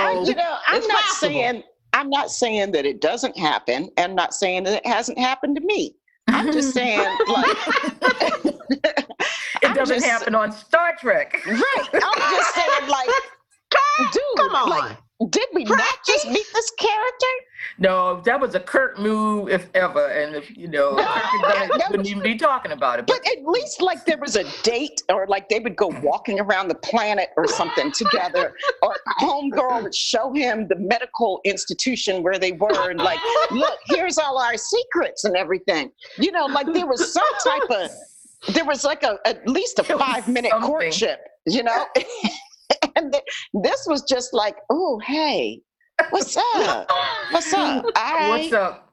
I- you know, I'm not possible. saying I'm not saying that it doesn't happen, and not saying that it hasn't happened to me. I'm just saying, like, it I'm doesn't just- happen on Star Trek. right? I'm just saying, like, dude, come on. like, did we not just Practice. meet this character? No, that was a Kirk move, if ever. And if you know, Kirk had done it, that wouldn't was- even be talking about it. But But at least, like, there was a date, or like they would go walking around the planet or something together, or homegirl would show him the medical institution where they were, and like, look, here's all our secrets and everything. You know, like there was some type of, there was like a at least a five minute something. courtship. You know, and th- this was just like, oh, hey, what's up? What's up? what's up?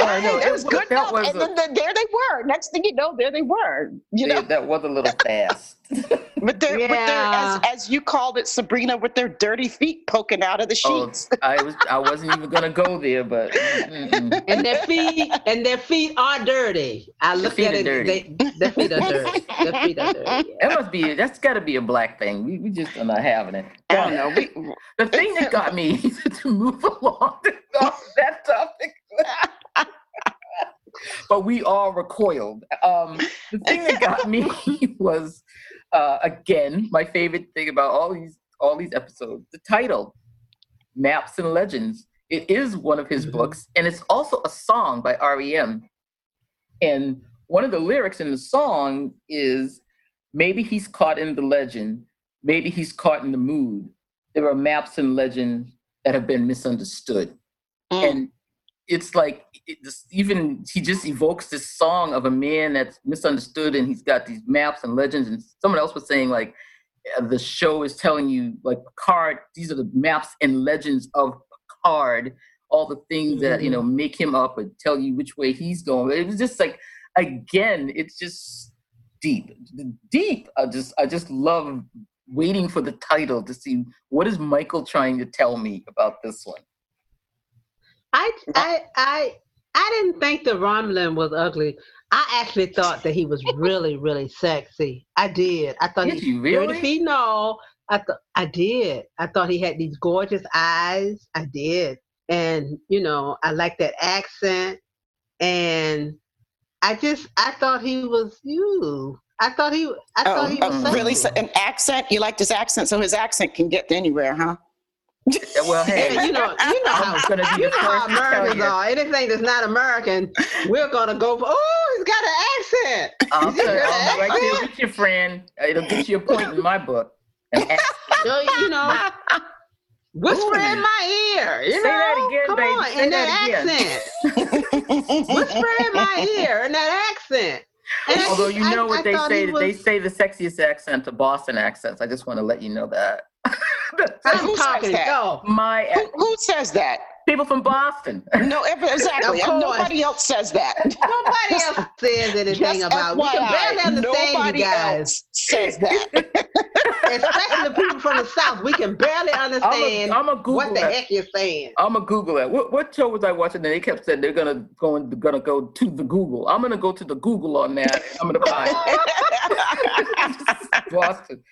Oh, I know, it was good enough. was and a- then th- there they were. Next thing you know, there they were. You know, Yeah, that was a little fast. But they're, but they're as, as you called it, Sabrina, with their dirty feet poking out of the Oh, sheets. I was I wasn't even gonna go there, but mm-mm. and their feet and their feet are dirty. I look feet at it. dirty. They, their feet are dirty. Their feet are dirty. yeah. that must be that's got to be a black thing. We we just are not having it. I don't know. We, The thing that got me to move along off that topic but we all recoiled. Um, the thing that got me was, uh, again, my favorite thing about all these all these episodes, the title, Maps and Legends. It is one of his Mhm. books, and it's also a song by REM. And one of the lyrics in the song is, "Maybe he's caught in the legend. Maybe he's caught in the mood. There are maps and legends that have been misunderstood." Mm. and it's like it even he just evokes this song of a man that's misunderstood and he's got these maps and legends. And someone else was saying like uh, the show is telling you like card these are the maps and legends of card all the things that you know make him up and tell you which way he's going. It was just like again it's just deep deep. I just i just love waiting for the title to see what is michael trying to tell me about this one. I I I I didn't think the Romulan was ugly. I actually thought that he was really, really sexy. I did. I thought Did he 30 really? feet no. I thought I did. I thought he had these gorgeous eyes. I did. And you know, I like that accent. And I just I thought he was you. I thought he I thought Oh, he oh, was oh, really? So- An accent? You liked his accent, so his accent can get anywhere, huh? Well, hey, you know, you know how gonna be you know how first to tell Americans are. Anything that's not American, we're gonna go for. Oh, he's got an accent. I'll, tell I'm right there with your friend. It'll get you a point in my book. So, you know, whisper Ooh. in my ear. You Say know, that again, come baby. on, Say in that that, accent. whisper in my ear in that accent. And Although you know I what they say, he they say the sexiest accent the Boston accents. I just want to let you know that. I'm Who says talking. that? Go. my who, who says that? people from Boston. No, exactly. Nobody else says that. Nobody else says anything Just about. We can barely understand you guys, says that. especially the people from the south. We can barely I'm understand a, I'm a Google what the heck you're saying. I'm gonna Google. What, what show was I watching? And they kept saying they're gonna go gonna go to the Google. I'm gonna go to the Google on that. I'm gonna find Boston.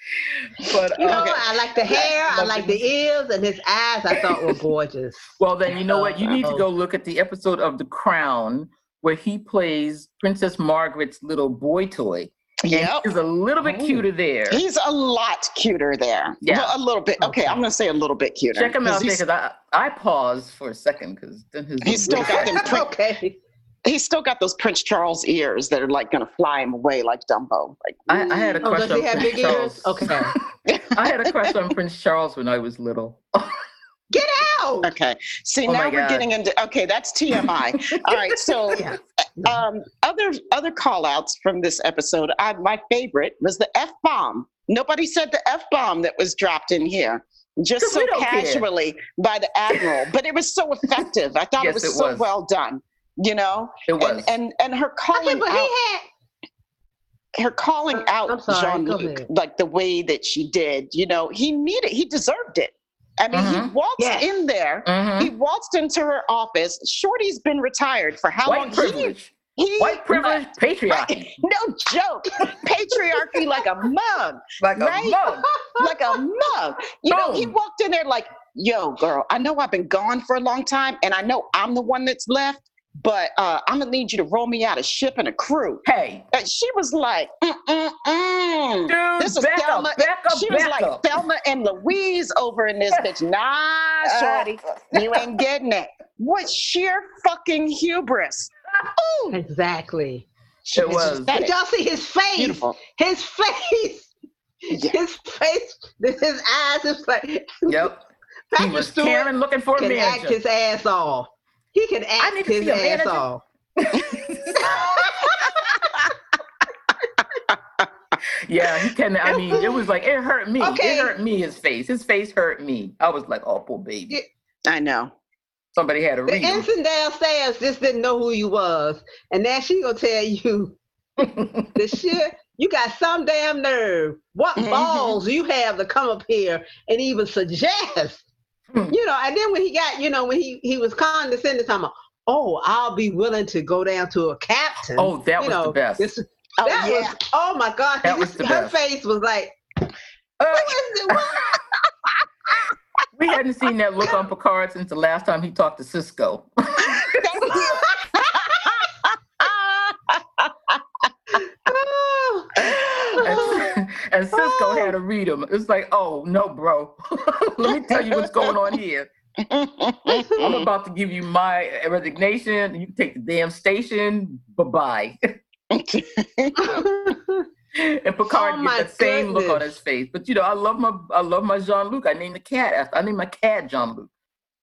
But You know, uh, I like the hair, I like the the ears, and his eyes. I thought were gorgeous. well, then you know what? You need to go look at the episode of The Crown where he plays Princess Margaret's little boy toy. Yeah, He's a little bit cuter there. He's a lot cuter there. Yeah. Well, a little bit. Okay, Okay. I'm going to say a little bit cuter. Check him out 'cause there he's, because I I paused for a second because then his He's still got them print, okay. He's still got those Prince Charles ears that are like going to fly him away like Dumbo. Like, I, I had a Oh, crush does he on have Prince big Charles. ears? Okay. I had a crush on Prince Charles when I was little. Get out. okay. See, Oh now we're getting into, okay, that's TMI. All right. So, Yeah. um, other other call outs from this episode, I, my favorite was the F bomb. Nobody said the F bomb that was dropped in here. Just so we don't care. casually by the admiral, but it was so effective. I thought Yes, it was it so was. well done. You know, It was. and and and her calling but out he had. her calling out Jean Luc like the way that she did, you know, he needed, he deserved it. I mean, he Mhm. waltzed Yes. in there. Mhm. He waltzed into her office. Shorty's been retired for how White long? He- privilege. He, White privilege, left. patriarchy. No joke. Patriarchy like a mug, Like Right? a mug. like a mug. You know, he walked in there like, "Yo, girl, I know I've been gone for a long time, and I know I'm the one that's left, but uh, I'm gonna need you to roll me out a ship and a crew." Hey, And she was like, mm, mm, mm. dude, This is back Thelma. up, back up, she was like up. Thelma and Louise over in this bitch. Nah, shorty, you ain't getting it. What sheer fucking hubris. Ooh, Exactly. she It was. Did pathetic. y'all see his face? Beautiful. His face. Yeah. His face. His eyes. His like. Yep. He was Stewart Karen looking for a can act his ass off. He can act need his see ass manager. off. Yeah, he can. I mean, it was like it hurt me. Okay. It hurt me. His face. His face hurt me. I was like, oh, poor baby. I know. Somebody had to The read him. ensign downstairs just didn't know who you was, and now she gonna tell you the shit. You got some damn nerve. What Mhm. balls you have to come up here and even suggest? Hmm. You know, and then when he got, you know, when he he was condescending, talking about, oh, I'll be willing to go down to a captain. Oh, that you was know, the best. This, Oh that yeah. was, oh my God, That was the her best. face was like, Uh, what is it? What? we hadn't seen that look on Picard since the last time he talked to Sisko. and Sisko had to oh. read them. It's like, oh no, bro. Let me tell you what's going on here. I'm about to give you my resignation. You can take the damn station. Bye bye. and Picard Oh, gets that same look on his face. But you know, I love my I love my Jean Luc. I named the cat after I named my cat Jean Luc.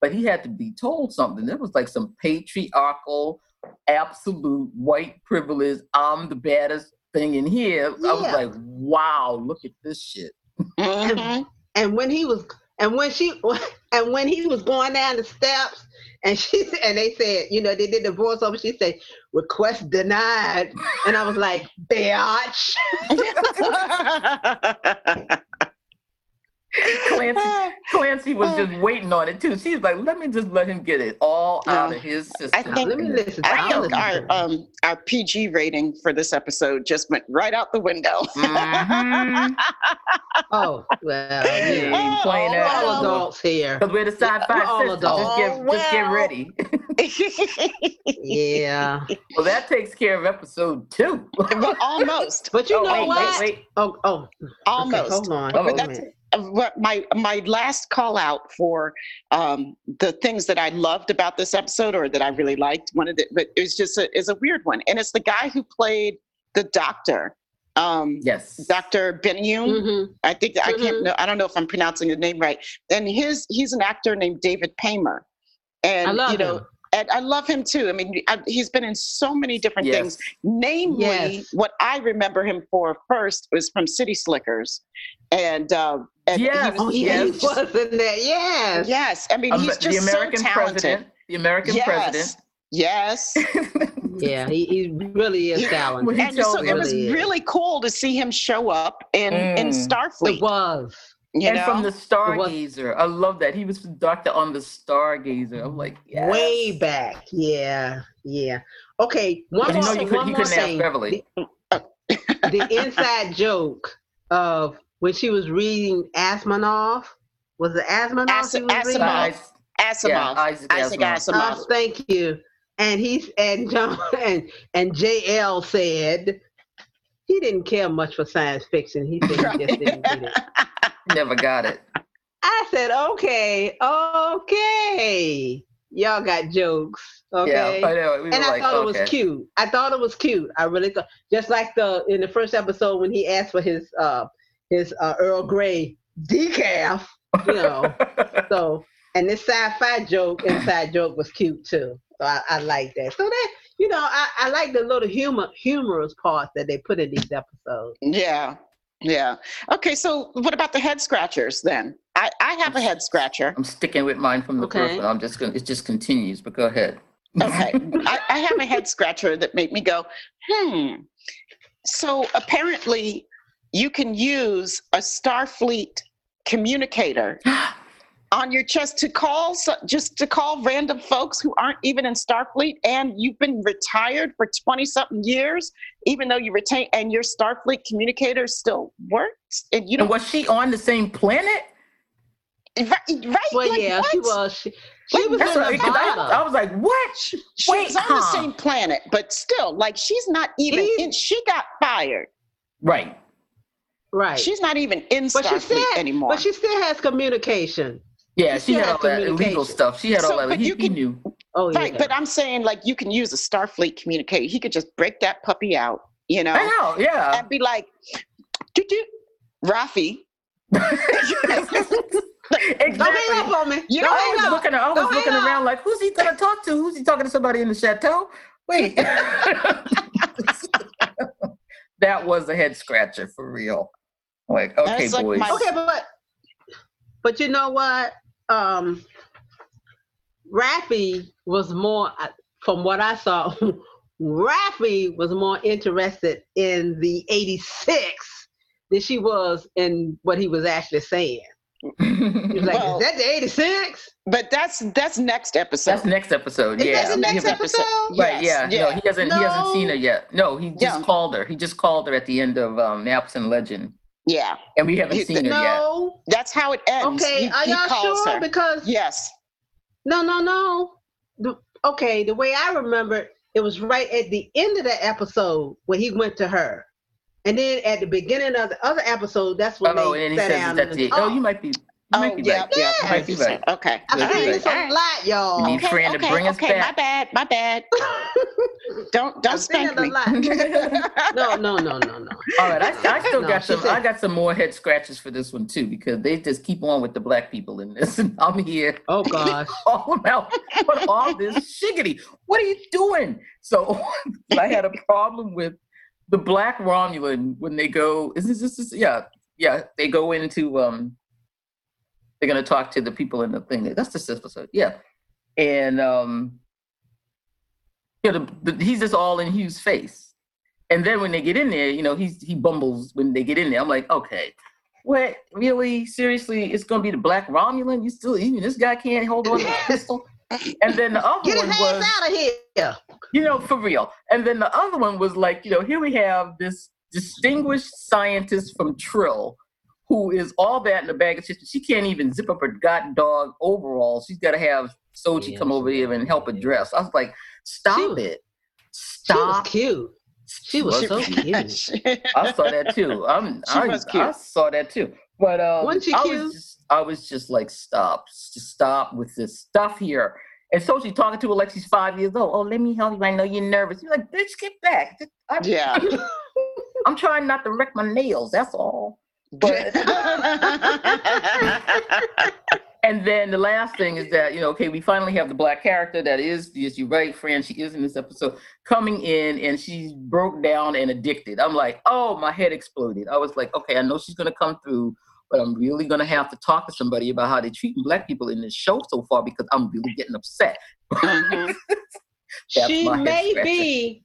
But he had to be told something. There was like some patriarchal, absolute white privilege. I'm the baddest thing in here. I was like, wow, look at this shit. Mhm. and when he was and when she and when he was going down the steps and she and they said you know they did the voiceover she said request denied and i was like bitch Clancy, Clancy was just waiting on it too. She's like, let me just let him get it all out Yeah. of his system. I think- let me listen I I'll think our um our PG rating for this episode just went right out the window. Mhm. oh well Yeah, yeah. you ain't playing we're that. all adults here Because we're the sci-fi We're all sisters. Just adults. get, just get ready. yeah Well, that takes care of episode two. Well, almost, but you oh, know wait, what wait, wait. oh oh okay, almost. hold on Oh, wait that's- minute. Uh, what my my last call out for um, the things that I loved about this episode or that I really liked. One of the, but it was just a, is a weird one, and it's the guy who played the doctor, um, Yes. Doctor Benayoun. Mhm. I think I can't Mhm. know. I don't know if I'm pronouncing the name right. And his he's an actor named David Paymer, and i love you know. him And I love him too. I mean, I, he's been in so many different Yes. things. Namely, Yes. what I remember him for first was from City Slickers, and um, and he Yes. was- oh he yeah he was was in there yes Yes, I mean Um, he's the just American so talented. president. The American yes, president. yes. yeah he, he really is He- talented When he and so tells it was really is. really cool to see him show up in in Mm. Starfleet. it was you and know, from the Stargazer. I love that. He was the doctor on the Stargazer. I'm like, yes. Way back. Yeah. Yeah. Okay. One But you more, know you, could, one you more couldn't ask thing. Beverly. The, the inside joke of when she was reading Asmonov. Was it Asmonov As- she was? Asimov. Guys, Asimov, yeah, Isaac Isaac Asimov. Asimov. Uh, thank you. And he's and John and and JL said he didn't care much for science fiction. He said he just didn't get it. Never got it. I said, okay, okay. Y'all got jokes. Okay. Yeah, I know. We and I like, thought it was cute. I thought it was cute. I really thought, just like the in the first episode when he asked for his uh his uh, Earl Grey decaf, you know. so and this sci-fi joke, inside joke was cute too. So I, I like that. So that you know, I, I like the little humor humorous parts that they put in these episodes. Yeah, yeah. Okay, so what about the head scratchers then? I I have a head scratcher. I'm sticking with mine from the first one. I'm just gonna. It just continues. But go ahead. Okay, I, I have a head scratcher that made me go, hmm. So apparently, you can use a Starfleet communicator on your chest to call just to call random folks who aren't even in Starfleet and you've been retired for 20 something years even though you retain and your Starfleet communicator still works and you know was she on the same planet? right, right Well, like, yeah, she was. She, she Like, was That's in the because I, I was like, what? she Wait, was on the same planet but still like she's not even She- in she got fired Right. Right. she's not even in but she Starfleet still, anymore but she still has communication. Yeah, She she had had all that illegal stuff. She had So, all that. but He, you he knew. Oh yeah. right but i'm saying like you can use a starfleet communicator he could just break that puppy out you know I know. Yeah. and be like do do Raffi Don't hang up on me. You Don't know, I hang was up. looking, I was Don't looking hang up. around like, who's he gonna talk to? Who's he talking to? Somebody in the chateau? Wait. that was a head scratcher for real. Like, okay, like boys. my- Okay, but but you know what? Um Raffi was more uh, from what I saw, Raffi was more interested in the 86 than she was in what he was actually saying. He was like, Well, is that the 86? but that's that's next episode That's next episode. Is yeah. that the next episode? Right, Yes, yeah. No, he hasn't he hasn't seen her yet. No, he just Yeah. called her. He just called her at the end of um Maps and Legend. Yeah And we haven't He- seen her yet. No. that's how it ends Okay, he, are he y'all sure? her Because yes No, no, no. The, okay, the way I remember, it was right at the end of the episode when he went to her. And then at the beginning of the other episode, that's when Oh, they and he sat says down that's and it. Oh, you might be. You Oh, might yeah, right. yeah. Might be right. Okay. I've Good, seen good. this a lot, y'all. You Okay, friend to okay, us okay, back. my bad, my bad. Don't don't I've seen spank it a me. lot. no, no, no, no, no. All right, I, I still No, got some. said- I got some more head scratches for this one too because they just keep on with the black people in this, and I'm here Oh gosh. all about what all this shiggity. What are you doing? So I had a problem with the black Romulan when they go. Is this, this is yeah yeah they go into um they're gonna talk to the people in the thing. That's this episode, yeah, and um you know the, the, he's just all in Hugh's face, and then when they get in there, you know he's he bumbles when they get in there. I'm like, okay. What really? Seriously, it's gonna be the Black Romulan? You still even this guy can't hold on to his pistol? And then the other Get his one was, out of here. you know, for real. And then the other one was like, you know, here we have this distinguished scientist from Trill who is all that in a bag of chips. She can't even zip up her god dog overall. She's got to have Soji Yeah, come over here and help her dress. I was like, stop She it. She was Stop. cute. She was She- so cute. I saw that too. I'm, She I, was cute. I saw that too. But um, Wasn't she I cute? was just, I was just like, stop, just stop with this stuff here. And so she's talking to she's five years old. Oh, let me help you. I know you're nervous. You're like, bitch, get back. I'm, yeah. I'm trying not to wreck my nails. That's all. But and then the last thing is that you know, okay, we finally have the black character that is, yes, you're right, Fran. She is in this episode coming in, and she's broke down and addicted. I'm like, oh, my head exploded. I was like, okay, I know she's gonna come through, but I'm really gonna have to talk to somebody about how they're treating black people in this show so far because I'm really getting upset. Mhm. She may be,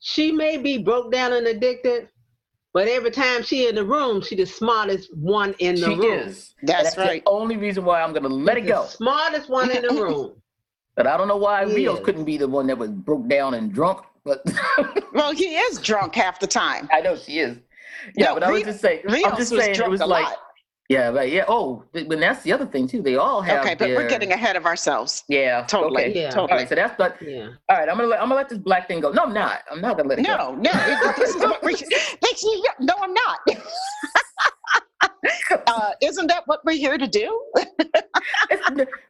she may be broke down and addicted, but every time she in the room, she the smartest one in the She room. is. That's And right. The only reason why I'm gonna let it The go. smartest one in the room. But I don't know why He Rios is. couldn't be the one that was broke down and drunk. But Well, he is drunk half the time. I know she is. Yeah, No, but I was just saying. I'm Rios just was saying it drunk was a like. lot. Yeah, right. Yeah. Oh, th- but that's the other thing too. They all have. Okay, but we're getting ahead of ourselves. Yeah. Totally. Okay. Yeah. Totally. right. So that's but. Yeah. All right. I'm gonna let, I'm gonna let this black thing go. No, I'm not. I'm not gonna let it go. No, no, this is what we. this- No, I'm not. uh, isn't that what we're here to do?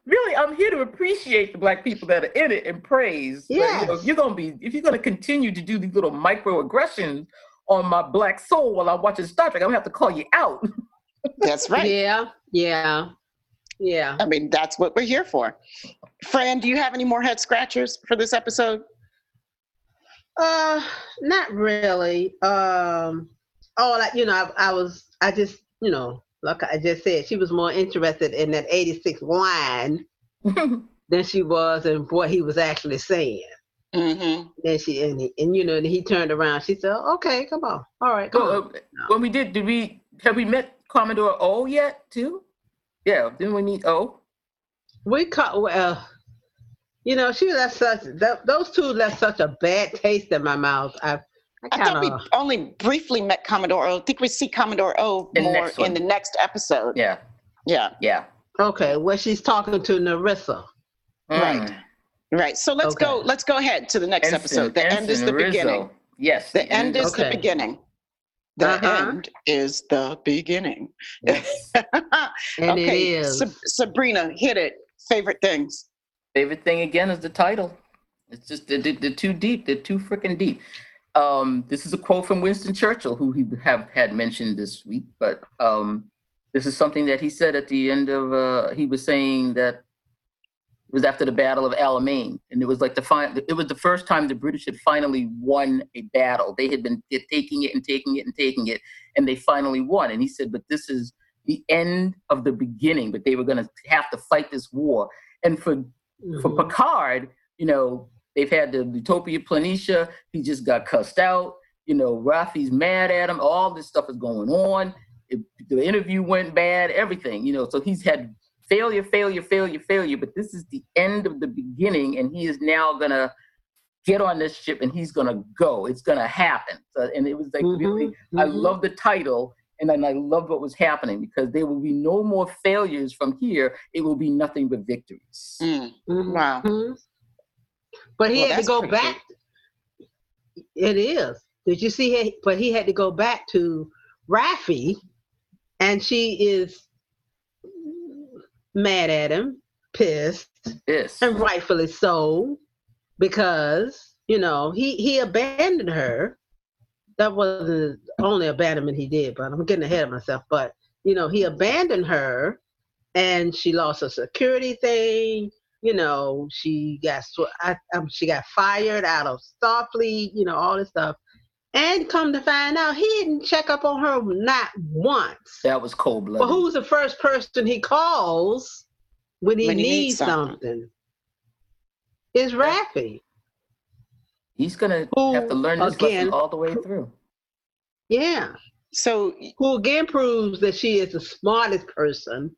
Really, I'm here to appreciate the black people that are in it and praise. But, you know, if you're gonna be, if you're gonna continue to do these little microaggressions on my black soul while I'm watching Star Trek, I'm gonna have to call you out. That's right. Yeah. Yeah. Yeah. I mean, that's what we're here for. Fran, do you have any more head scratchers for this episode? Uh, not really. Um, oh, like you know, I, I was, I just, you know, like I just said, she was more interested in that '86 wine than she was in what he was actually saying. Mm-hmm. Then she and, he, and you know, and he turned around. She said, "Okay, come on, all right, come So, on." uh, when we did, did we have we met Commodore O yet too? Yeah, didn't we meet O? We caught well, you know, she left such that, those two left such a bad taste in my mouth. I, I I thought kind we only briefly met Commodore O. I think we see Commodore O In more next one. in the next episode. Yeah, Yeah, yeah. okay. well, she's talking to Narissa. Right. Mm. right. So let's go. Let's go ahead to the next Ensign- episode. The end is the Ensign Rizzo. beginning. Yes. The end is the beginning. The Uh-huh. end is the beginning. Yes. And okay, is. Sab- Sabrina, hit it. Favorite things. Favorite thing again is the title. It's just they're, they're too deep. They're too freaking deep. Um, this is a quote from Winston Churchill, who he have had mentioned this week, but um, this is something that he said at the end of. Uh, he was saying that it was after the Battle of Alamein, and it was like the fin- It was the first time the British had finally won a battle. They had been taking it and taking it and taking it, and they finally won. And he said, "But this is the end of the beginning. But they were going to have to fight this war." And for for Mhm. Picard, you know, they've had the Utopia Planitia. He just got cussed out. You know, Raffi's mad at him. All this stuff is going on. It, the interview went bad. Everything, you know. So he's had failure, failure, failure, failure. But this is the end of the beginning, and he is now gonna get on this ship and he's gonna go. It's gonna happen. So, and it was like really, Mhm, I love the title. And then I loved what was happening because there will be no more failures from here. It will be nothing but victories. Mm, Mhm, Wow. mhm. But he Well, had to go pretty back. It is. did you see? He, but he had to go back to Raffi, and she is mad at him, pissed, Yes. and rightfully so, because you know he he abandoned her. That wasn't the only abandonment he did, but I'm getting ahead of myself. But you know he abandoned her, and she lost her security thing. You know she got sw- I, um, she got fired out of Starfleet. You know all this stuff, and come to find out he didn't check up on her not once. That was cold blood. But who's the first person he calls when he When he needs needs something. something? Is Raffi. He's gonna Who, have to learn this again- lesson all the way through. Yeah. So Who again proves that she is the smartest person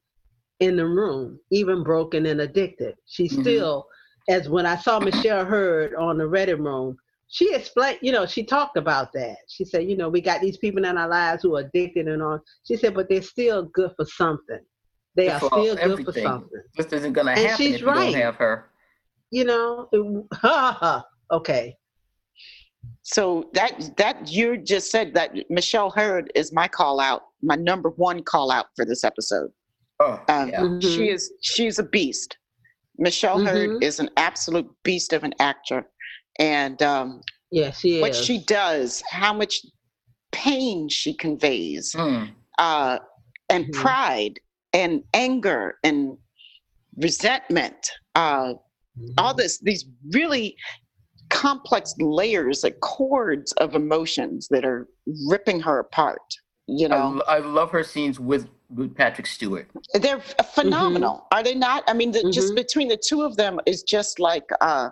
in the room, even broken and addicted. She Mhm. still, as when I saw Michelle Hurd on the Reddit room, she explained, you know, she talked about that. She said, you know, we got these people in our lives who are addicted and on. She said, but they're still good for something. They Good are for still good for everything. something. This isn't gonna happen she's if you right. don't have her. You know, it, okay. so that that you just said that Michelle Hurd is my call out, my number one call out for this episode. Oh, Um, yeah. Mhm. She is she's a beast. Michelle Hurd Mhm. is an absolute beast of an actor, and um, Yeah, she is. what she does, how much pain she conveys, Mm. uh, and Mhm. pride and anger and resentment. Uh, all this, these really complex layers, like cords of emotions that are ripping her apart. You know, lo- I love her scenes with, with Patrick Stewart. they're f- phenomenal, are they not? I mean, the, just Mhm. between the two of them is just like uh,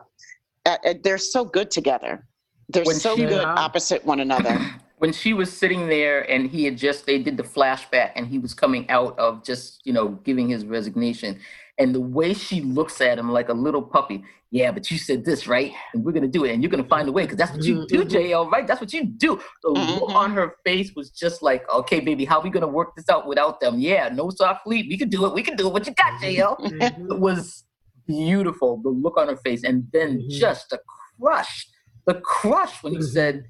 uh, uh, they're so good together. They're When so she- good Yeah. opposite one another. When she was sitting there and he had just they did the flashback and he was coming out of just you know giving his resignation and the way she looks at him like a little puppy. Yeah, but you said this right, and we're gonna do it, and you're gonna find a way because that's what you do, Mhm. JL. Right? That's what you do. The look Mhm. on her face was just like, okay, baby, how we gonna work this out without them? Yeah, no soft fleet. We can do it. We can do it. What you got, JL? Mhm. it was beautiful the look on her face and then Mhm. just the crush the crush when he Mhm. said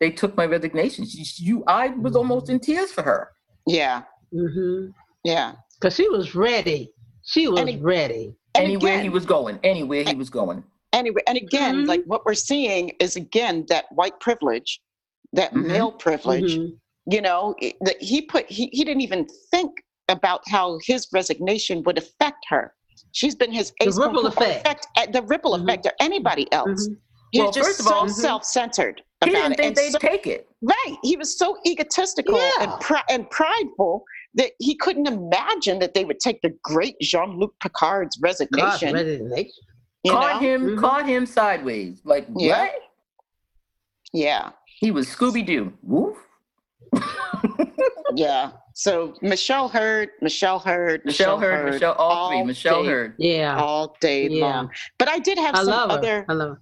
they took my resignation she, you i was almost in tears for her yeah, Mhm. yeah. Cause she was ready. She was And it- ready. And anywhere again, he was going anywhere he was going anyway and again Mhm. like what we're seeing is again that white privilege that Mhm. male privilege you know that he put he, he didn't even think about how his resignation would affect her she's been his The ace ripple who effect. uh, the ripple Mhm. effect or anybody else Mhm. he Well, just first of so all- self-centered he didn't it think and they'd so, take it right he was so egotistical Yeah. and, pri- and prideful that he couldn't imagine that they would take the great jean-luc picard's God, resignation resignation. caught know? him Mhm. caught him sideways like Yeah. what yeah he was scooby-doo woof Yeah. So Michelle Hurd, Michelle Hurd, michelle hurd michelle all three michelle day, heard Yeah. all day Yeah. long. But I did have I some love other I love.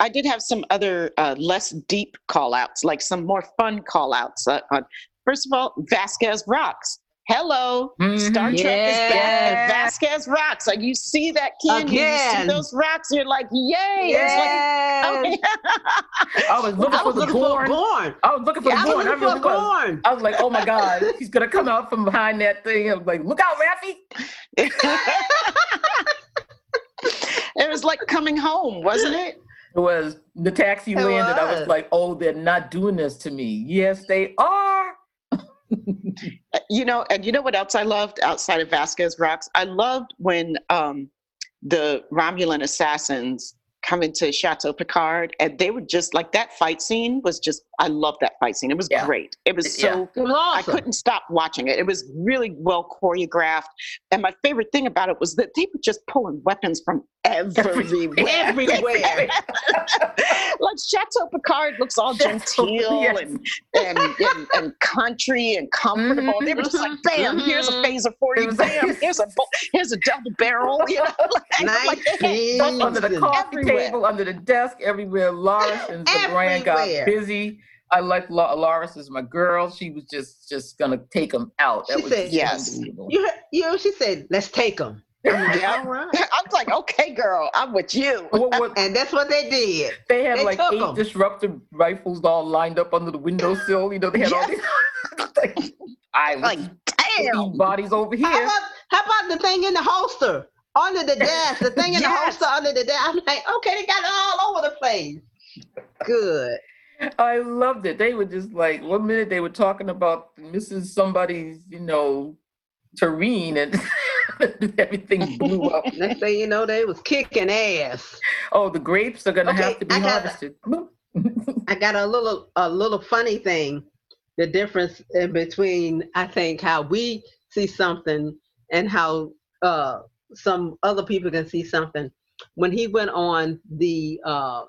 I did have some other uh, less deep call outs, like some more fun call outs. Uh, on, first of all, Vasquez rocks. Hello, Star Mhm. Trek is back. Vasquez rocks. Like you see that candy, you see those rocks, you're like, yay! It's like, Yes. i was looking I for was the looking for gorn Gorn. i was looking for Yeah, I the was gorn I looking for really I was like, oh my God, he's gonna come out from behind that thing. I was like, look out, Raffi. it was like coming home, wasn't it? It was the taxi It landed. I was. was like, oh, they're not doing this to me. Yes, they are. You know, and you know what else I loved outside of Vasquez Rocks? I loved when um, the Romulan assassins come into Chateau Picard, and they were just like that fight scene was just. I loved that fight scene. It was Yeah. great. It was Yeah. so. It was I couldn't stop watching it. It was really well choreographed, and my favorite thing about it was that they were just pulling weapons from everywhere. Everywhere. like Chateau Picard looks all genteel yes. and, and, and and country and comfortable. They were just like, mm-hmm, bam, here's a mm-hmm. phaser for It you. was- Bam, here's a here's a double barrel. You know, like, Nice like, under the coffee everywhere. table, under the desk, everywhere. Laris and Zhaban got busy. I like La- Laris is my girl. She was just just gonna take him out. That She said- Yes. You, heard, you know, she said, "Let's take them." Yeah. Right. I was like, okay, girl, I'm with you. What- what- And that's what they did. they had They like eight eight 'em. disruptor rifles all lined up under the windowsill. You know, they had all these. I was Like, damn. bodies over How here. about, how about the thing in the holster? Under the desk, the thing in the holster under the desk. I'm like, okay, they got it all over the place. Good. I loved it. They were just like one minute they were talking about Mrs. Somebody's, you know, terrain and everything blew up. Next thing you know, they was kicking ass. Oh, the grapes are gonna Okay, have to be I got- harvested. I got a little a little funny thing. The difference in between I think how we see something and how uh some other people can see something. When he went on the uh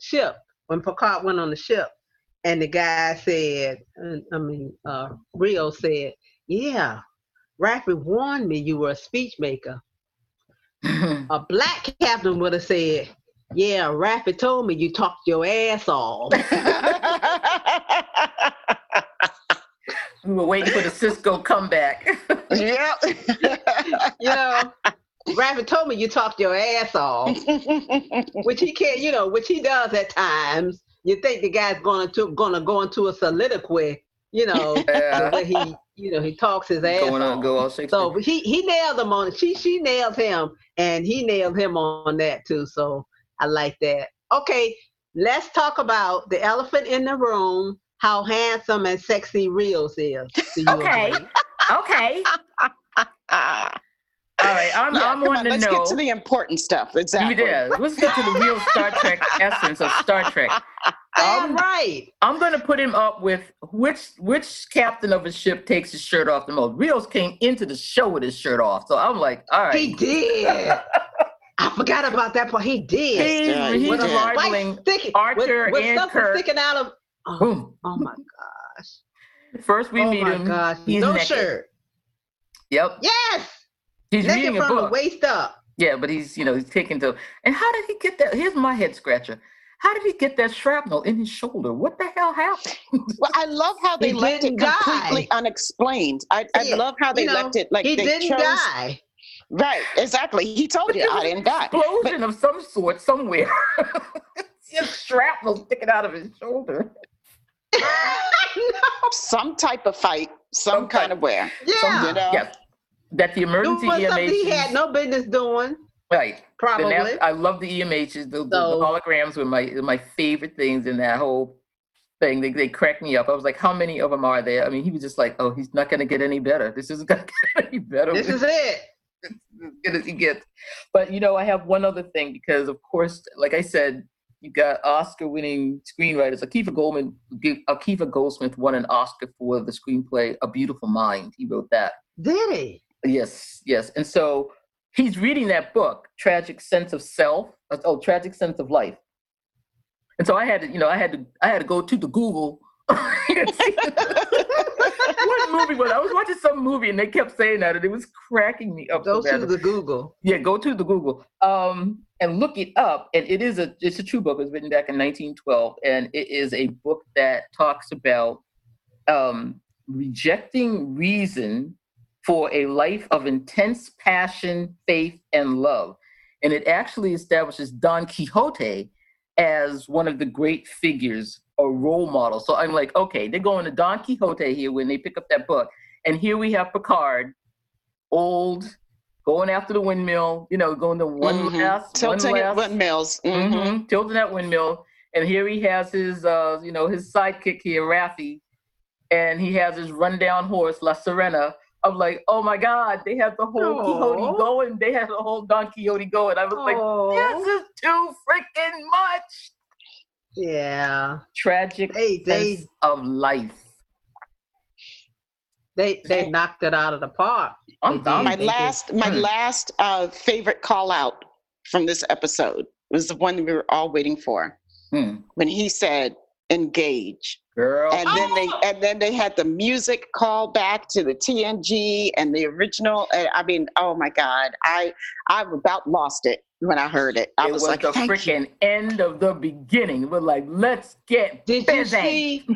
ship, when Picard went on the ship, and the guy said, uh, I mean, uh, Rio said, "Yeah, Raffi warned me you were a speech maker." A black captain would have said, "Yeah, Raffi told me you talked your ass off." we were waiting for the Sisko comeback. yeah. you know, Raffi told me you talked your ass off, which he can't, you know, which he does at times. You think the guy's gonna to gonna go into a soliloquy, you know, Yeah. he, you know, he talks his ass Going on, off. go all Shakespeare. So he he nailed him on it. She she nailed him, and he nailed him on that too. So I like that. Okay, let's talk about the elephant in the room. How handsome and sexy Rios is. Do you Okay. agree? okay. All right. I'm, Yeah, I'm on on, to let's know. get to the important stuff. Exactly. Yeah, let's get to the real Star Trek essence of Star Trek. Damn Um, right. I'm gonna put him up with which which captain of a ship takes his shirt off the most. Rios came into the show with his shirt off, so I'm like, all right. He did. I forgot about that part. He did. He's, Yeah, he's he did. rivaling. sticking, Archer with, with and something Kirk. sticking out of. Oh, Boom. oh my gosh. First we oh meet my him. gosh. He's no naked. shirt. Yep. Yes. He's naked reading a from the book. waist up. Yeah, but he's you know he's taking to. And how did he get that? Here's my head scratcher. How did he get that shrapnel in his shoulder? What the hell happened? Well, I love how they He left it didn't completely unexplained. I, I Yeah, love how they you know, left it like he they didn't chose. die. Right, exactly. He told you I didn't die. Explosion of some sort somewhere. Just shrapnel sticking out of his shoulder. Some type of fight, some Some kind type. of wear. yeah. You know? Yes. That the emergency Doing something he EMH. had no business doing. Right. Probably. nav- I love the EMHs. The, the, the holograms were my my favorite things in that whole thing. They they cracked me up. I was like, how many of them are there? I mean, he was just like, oh, he's not gonna get any better. This isn't gonna get any better. this is it. as good as he gets. But you know, I have one other thing because, of course, like I said, you got Oscar-winning screenwriters. Akiva Goldman, Akiva Goldsman won an Oscar for the screenplay "A Beautiful Mind." He wrote that. Did he? Yes, yes. And so he's reading that book, Tragic Sense of Self. uh, Oh, Tragic Sense of Life. And so I had to, you know, I had to, I had to go to the Google. what movie was? it? I was watching some movie and they kept saying that, and it was cracking me up. Go so to the Google. Yeah, go to the Google um, and look it up. And it is a it's a true book. It was written back in 1912, and it is a book that talks about um, rejecting reason for a life of intense passion, faith, and love. And it actually establishes Don Quixote as one of the great figures or role model. So I'm like, okay, they're going to Don Quixote here when they pick up that book. And here we have Picard, old, going after the windmill, you know, going to one Mhm. last, Tilting one at last, windmills. Mhm. Mhm, tilting that windmill. And here he has his, uh, you know, his sidekick here, Raffi, and he has his rundown horse, La Sirena. I'm like, oh my God, they have the whole Aw. Quixote going. They have the whole Don Quixote going. I was like, this is too freaking much. yeah. Tragic They they sense of life. they they knocked it out of the park. I'm They My They did. last, my last uh, favorite call out from this episode was the one we were all waiting for Hmm. when he said, "Engage." Girl. and then they Oh! and then they had the music call back to the TNG and the original. And I mean, oh my God, I I about lost it when I heard it. I it was, was, like, the Thank you. freaking end of the beginning. We're like, let's get Did you busy. see?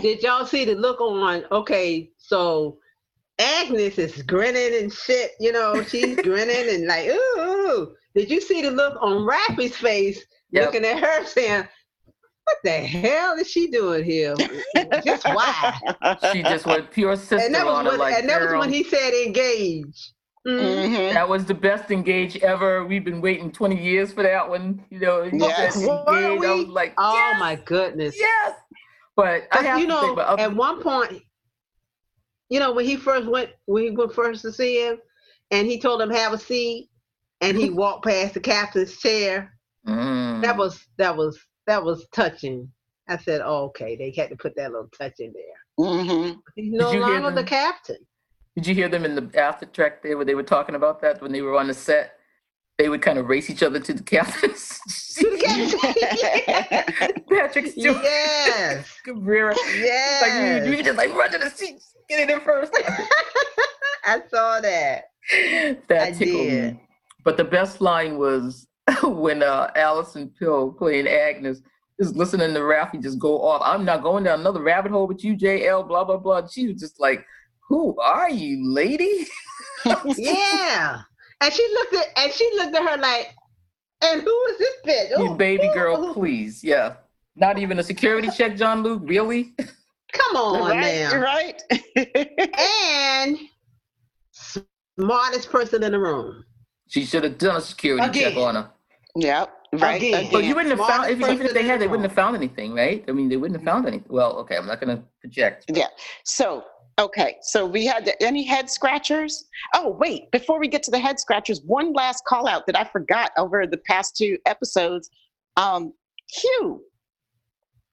did y'all see the look on? Okay, so Agnes is grinning and shit. You know, she's grinning and like, ooh, ooh. Did you see the look on Raffi's face Yep. looking at her saying, what the hell is she doing here? Just why? She just went pure sister and that was on her, when, like, and that was when he said engage. Mhm. Mhm. That was the best engage ever. We've been waiting 20 years for that one. You know, he Yes. said Were engage. I was like, Oh yes, my goodness. yes. But I 'Cause, have you to know, say, but other- at one point, you know, when he first went, when he went first to see him, and he told him have a seat, and he walked past the captain's chair. Mm. That was that was that was touching. I said, oh, okay, they had to put that little touch in there. Mhm. He's no longer the captain. Did you hear them in the after track there where they were talking about that when they were on the set? They would kind of race each other to the captains. To the captain. Patrick Stewart, yes, Cabrera. Like yes. you, you just like run to the seats, get in there first. I saw that. that I tickled did. me. But the best line was when uh, Allison Pill playing Agnes is listening to Raffi just go off. I'm not going down another rabbit hole with you, JL, blah, blah, blah. She was just like, Who are you, lady? Yeah. And she looked at and she looked at her like, and who is this bitch? You Ooh, baby ooh, girl, ooh. please. Yeah. Not even a security check, Jean-Luc. Really? Come on right, now. right. And smartest person in the room. She should have done a security check on her. yep, right. Again. But you wouldn't have found, Smartest if, even if they had, they wouldn't have found anything, right? I mean, they wouldn't have found anything. Well, okay, I'm not going to project. Yeah. So, okay. So we had the- any head scratchers? Oh, wait. Before we get to the head scratchers, one last call out that I forgot over the past two episodes. Um, Hugh.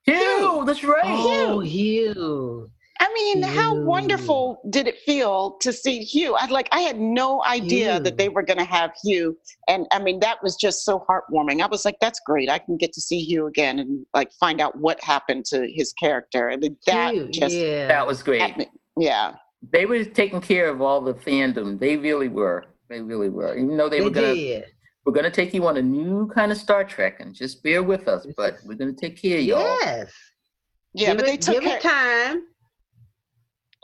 Hugh, that's right. Oh, Hugh. I mean, how Hugh. wonderful did it feel to see Hugh? I like I had no idea Hugh. that they were going to have Hugh, and I mean that was just so heartwarming. I was like, that's great. I can get to see Hugh again and like find out what happened to his character. I mean, that Hugh, just yeah. That was great. happened. yeah. They were taking care of all the fandom. They really were. They really were. Even though they, they were going to we're gonna take you on a new kind of Star Trek and just bear with us, but we're gonna take care of y'all. Yes. Yeah, give but it, they took give care, it time.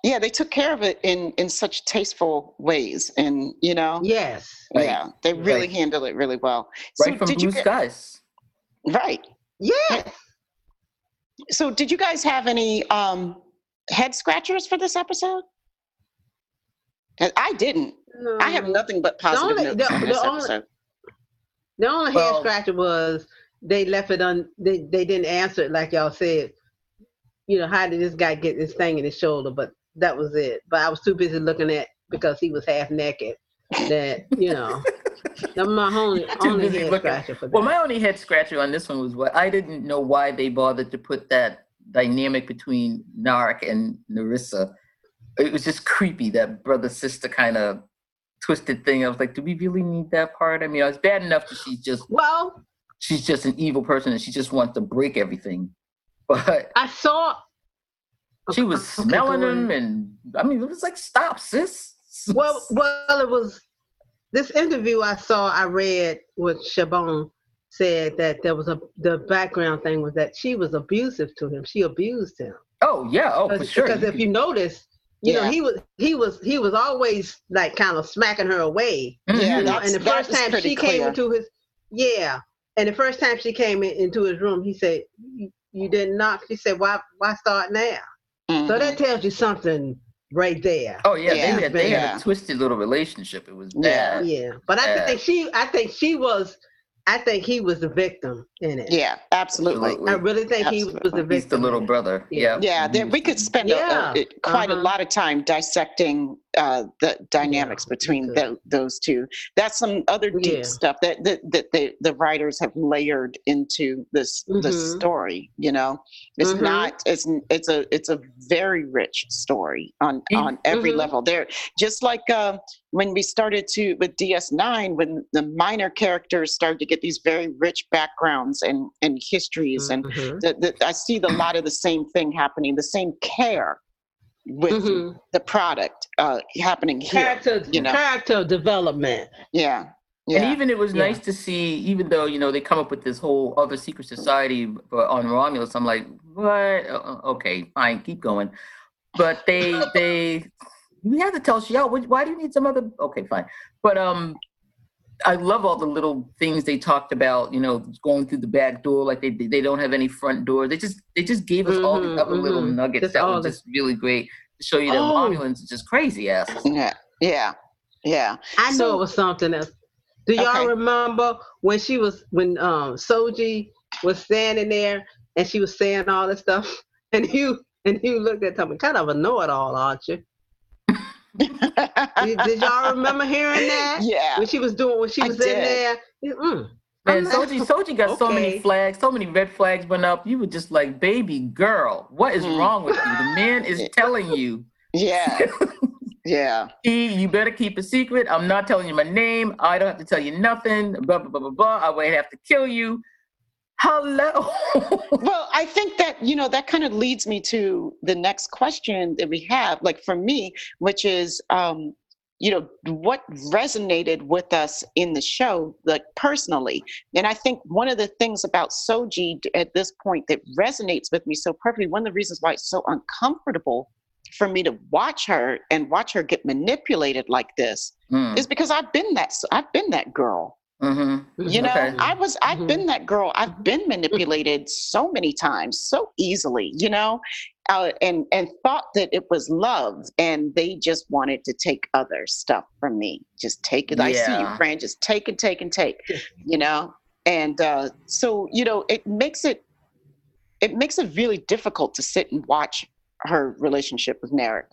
Yeah they took care of it in in such tasteful ways, and you know, Yes. Right. yeah, they really Right. handled it really well. Right so from did Blue you get, Skies. right? Yes. So did you guys have any um head scratchers for this episode I didn't. I have nothing but positive only- notes the- on the this only- The only head scratcher was they left it on. They they didn't answer it like y'all said. You know, how did this guy get this thing in his shoulder? But that was it. But I was too busy looking at because he was half naked. That you know, my only only head looking. scratcher for that. Well, my only head scratcher on this one was what I didn't know why they bothered to put that dynamic between Narek and Narissa. It was just creepy, that brother sister kind of twisted thing. I was like, do we really need that part? I mean, it's bad enough that she's just well, she's just an evil person and she just wants to break everything. But I saw. She was Okay, smelling go him and I mean it was like, stop, sis. Well, well, it was this interview I saw. I read with Chabon said that there was a the background thing was that she was abusive to him. She abused him. oh yeah, oh for because, sure. because You if could- you notice, you know he was he was he was always like kind of smacking her away. Yeah, Mhm. You know, and the first time pretty she came clear. into his yeah, and the first time she came in, into his room, he said, "You, you didn't knock." She said, "Why why start now?" So that tells you something right there. Oh yeah, Yeah, they had they had a twisted little relationship. It was Yeah. bad. Yeah, but I think she I think she was I think he was the victim in it. yeah, absolutely. Absolutely. I really think he was the victim. He's the little brother. Yeah. Yeah. Yeah, there, we could spend a- a- a- quite a uh-huh. lot of time dissecting uh, the dynamics Yeah, between tho- those two. That's some other deep Yeah. stuff that that, that the, the writers have layered into this this Mhm. story. You know, it's Mhm. not it's it's a it's a very rich story on on every mhm. level. There, just like uh, when we started to with DS9, when the minor characters started to get these very rich backgrounds and and histories and Mhm. the, the, I see the lot of the same thing happening, the same care with Mhm. the product uh, happening here. Character you know. character development. Yeah, And even it was Yeah. nice to see, even though you know they come up with this whole other secret society for, on Romulus. I'm like, what? Uh, uh, Okay, fine, keep going. But they they you have to Tal Shiar. Why do you need some other? Okay, fine. But um, I love all the little things they talked about. You know, going through the back door, like they they don't have any front door. They just they just gave us mm-hmm, all these other mm-hmm. little nuggets just that were just really great to show you that oh. Romulans are just crazy asses. Yeah, yeah, yeah. I so, know it was something else. Do y'all okay. remember when she was when um Soji was standing there and she was saying all this stuff, and you and you looked at him, kind of a know-it-all, aren't you? Did, did, y'all remember hearing that? Yeah. When she was doing when she was in there. Mm, Man, Soji, Soji got okay. so many flags, so many red flags went up. You were just like, baby girl, what is mm. wrong with you? The man is telling you. Yeah. yeah. E, you better keep a secret. I'm not telling you my name. I don't have to tell you nothing. Blah blah blah blah blah. I would have to kill you. Hello. well, I think that, you know, that kind of leads me to the next question that we have, like for me, which is, um, you know, what resonated with us in the show, like personally. And I think one of the things about Soji at this point that resonates with me so perfectly, one of the reasons why it's so uncomfortable for me to watch her and watch her get manipulated like this mm. is because I've been that I've been that girl. Mm-hmm. You know, okay. I was, I've mm-hmm. been that girl. I've been manipulated so many times, so easily, you know, uh, and, and thought that it was love and they just wanted to take other stuff from me. Just take it. Yeah. I see you, friend. Just take and take and take, you know? And uh, so, you know, it makes it, it makes it really difficult to sit and watch her relationship with Narek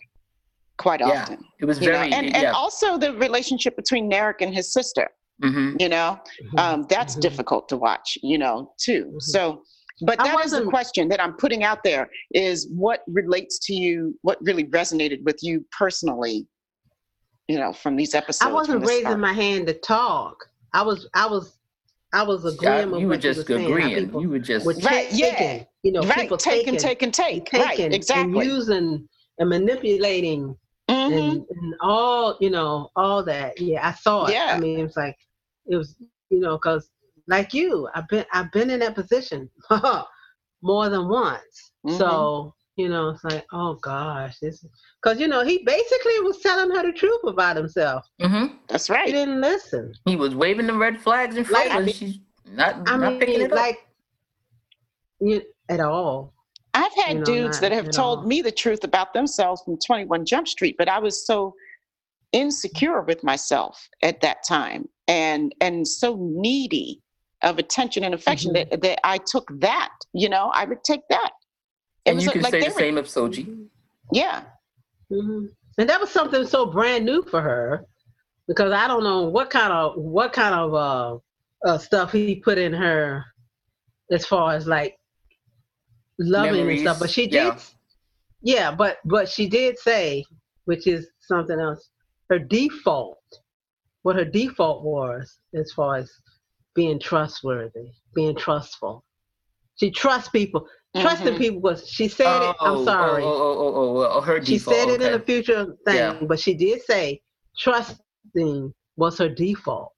quite yeah, often. It was very, know? and, yeah. and also the relationship between Narek and his sister Mm-hmm. You know, mm-hmm. um, that's mm-hmm. difficult to watch. You know, too. Mm-hmm. So, but that is the question that I'm putting out there: is what relates to you? What really resonated with you personally? You know, from these episodes. I wasn't raising start. my hand to talk. I was. I was. I was agreeing. Yeah, you were just agreeing. You were just right. Yeah. you know, right. people take taking, and take and take. Taking right. Exactly. And using and manipulating mm-hmm. and, and, all you know all that yeah i saw it yeah i mean it's like it was you know because like you i've been i've been in that position more than once mm-hmm. so you know it's like oh gosh this because you know he basically was telling her the truth about himself mm-hmm. that's right he didn't listen he was waving the red flags in front like, of her she's not, I not mean, picking it like up. You, at all I've had you know, dudes that have told all. me the truth about themselves from 21 Jump Street, but I was so insecure with myself at that time and and so needy of attention and affection mm-hmm. that, that I took that, you know, I would take that. It and you can like say the were, same of Soji. Yeah. Mm-hmm. And that was something so brand new for her because I don't know what kind of what kind of uh, uh, stuff he put in her as far as like loving Memories. and stuff. But she did, yeah. yeah, but but she did say, which is something else. Her default, what her default was, as far as being trustworthy, being trustful. She trusts people. Mm-hmm. Trusting people was she said oh, it. I'm oh, sorry. Oh, oh, oh, oh, oh her default. She said it okay. in a future thing, yeah. but she did say trusting was her default.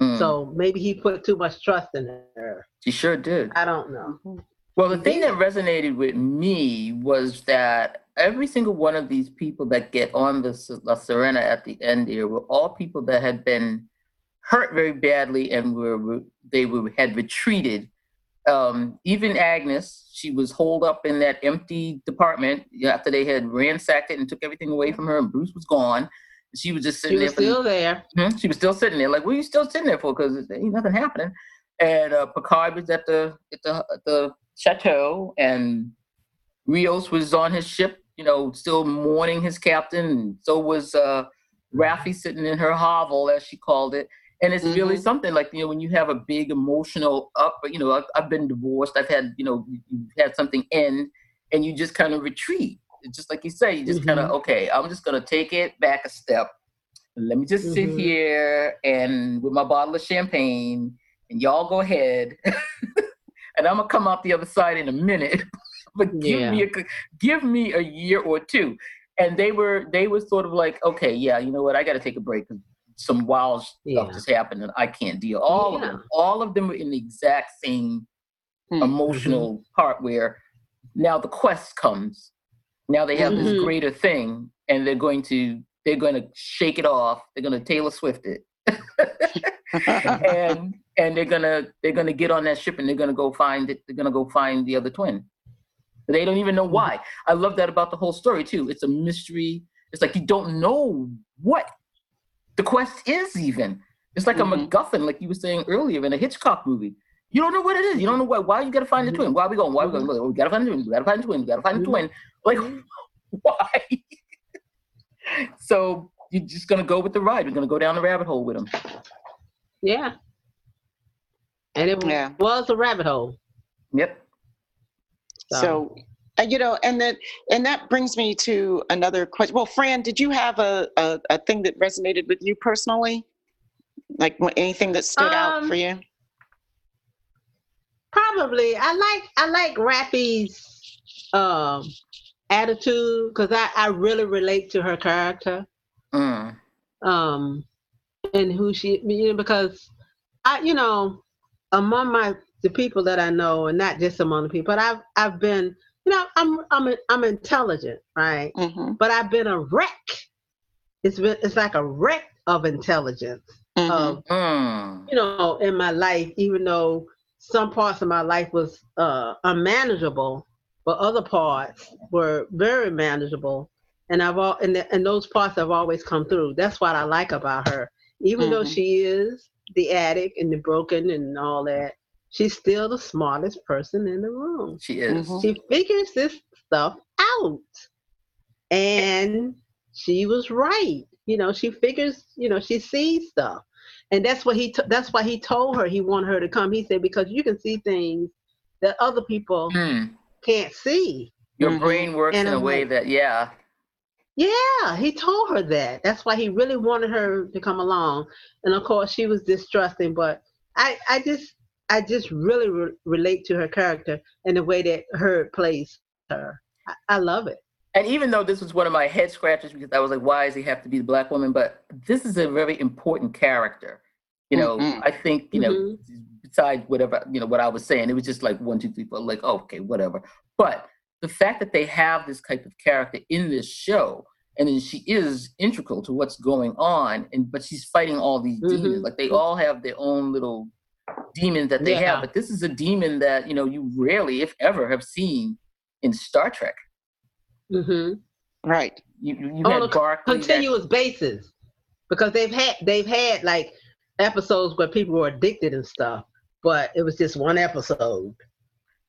Mm. So maybe he put too much trust in her. She sure did. I don't know. Well, the thing that resonated with me was that every single one of these people that get on the La Sirena at the end here were all people that had been hurt very badly and were they were had retreated. Um, even Agnes, she was holed up in that empty department after they had ransacked it and took everything away from her, and Bruce was gone. She was just sitting there. she was there. Still there. Hmm? She was still sitting there. Like, what are you still sitting there for? Because ain't nothing happening. And uh, Picard was at the at the at the chateau, and Rios was on his ship, you know, still mourning his captain. And so was uh, Raffi sitting in her hovel, as she called it. And it's mm-hmm. really something like, you know, when you have a big emotional up, you know, I've, I've been divorced, I've had, you know, you've had something end, and you just kind of retreat. It's just like you say, you just mm-hmm. kind of, okay, I'm just going to take it back a step. Let me just mm-hmm. sit here and with my bottle of champagne, and y'all go ahead. and I'm gonna come out the other side in a minute. but give yeah. me a give me a year or two. And they were they were sort of like, okay, yeah, you know what, I got to take a break some wild yeah. stuff just happened and I can't deal. All yeah. of them, all of them were in the exact same mm-hmm. emotional part where now the quest comes. Now they have mm-hmm. this greater thing, and they're going to they're going to shake it off. They're going to Taylor Swift it, and and they're gonna they're gonna get on that ship and they're gonna go find it. They're gonna go find the other twin. They don't even know Mm-hmm. why. I love that about the whole story too. It's a mystery. It's like you don't know what the quest is even. It's like Mhm. a MacGuffin, like you were saying earlier in a Hitchcock movie. You don't know what it is. You don't know why. Why you gotta find the Mhm. twin? Why are we going? Why are we going? Oh, we gotta find the twin. We gotta find the twin. We gotta find the twin. Like why? so you're just gonna go with the ride. We're gonna go down the rabbit hole with them. Yeah. And it Yeah. was a rabbit hole. Yep. So, uh, you know, and that and that brings me to another question. Well, Fran, did you have a, a, a thing that resonated with you personally? Like anything that stood out Um, for you? probably I like I like Raffi's um attitude because I, I really relate to her character. Mm. um and who she you know because i you know among my the people that i know and not just among the people but i've i've been you know i'm i'm i'm intelligent right Mm-hmm. but i've been a wreck it's been it's like a wreck of intelligence mm-hmm. of Mm. you know in my life even though some parts of my life was uh unmanageable but other parts were very manageable and i've all and, the, and those parts have always come through that's what i like about her even though Mhm. she is the addict and the broken and all that she's still the smartest person in the room She is. Mhm. she figures this stuff out and she was right you know she figures you know she sees stuff and that's what he t- that's why he told her he wanted her to come he said because you can see things that other people Mm. can't see Your Mhm. brain works And in a I'm way like- that, yeah. yeah he told her that that's why he really wanted her to come along and of course she was distrusting but i i just i just really re- relate to her character and the way that Hurd plays her I, I love it And even though this was one of my head scratchers because I was like, why does he have to be the black woman? But this is a very important character. You know, Mhm. I think, you know, Mhm. besides whatever, you know, what I was saying, it was just like one, two, three, four, like, oh, okay, whatever. But the fact that they have this type of character in this show, and then she is integral to what's going on, and but she's fighting all these demons. Mhm. Like they all have their own little demons that they Yeah. have. But this is a demon that, you know, you rarely, if ever, have seen in Star Trek. hmm Right. You, you you on had a Barkley. that- continuous basis because they've had they've had like episodes where people were addicted and stuff but it was just one episode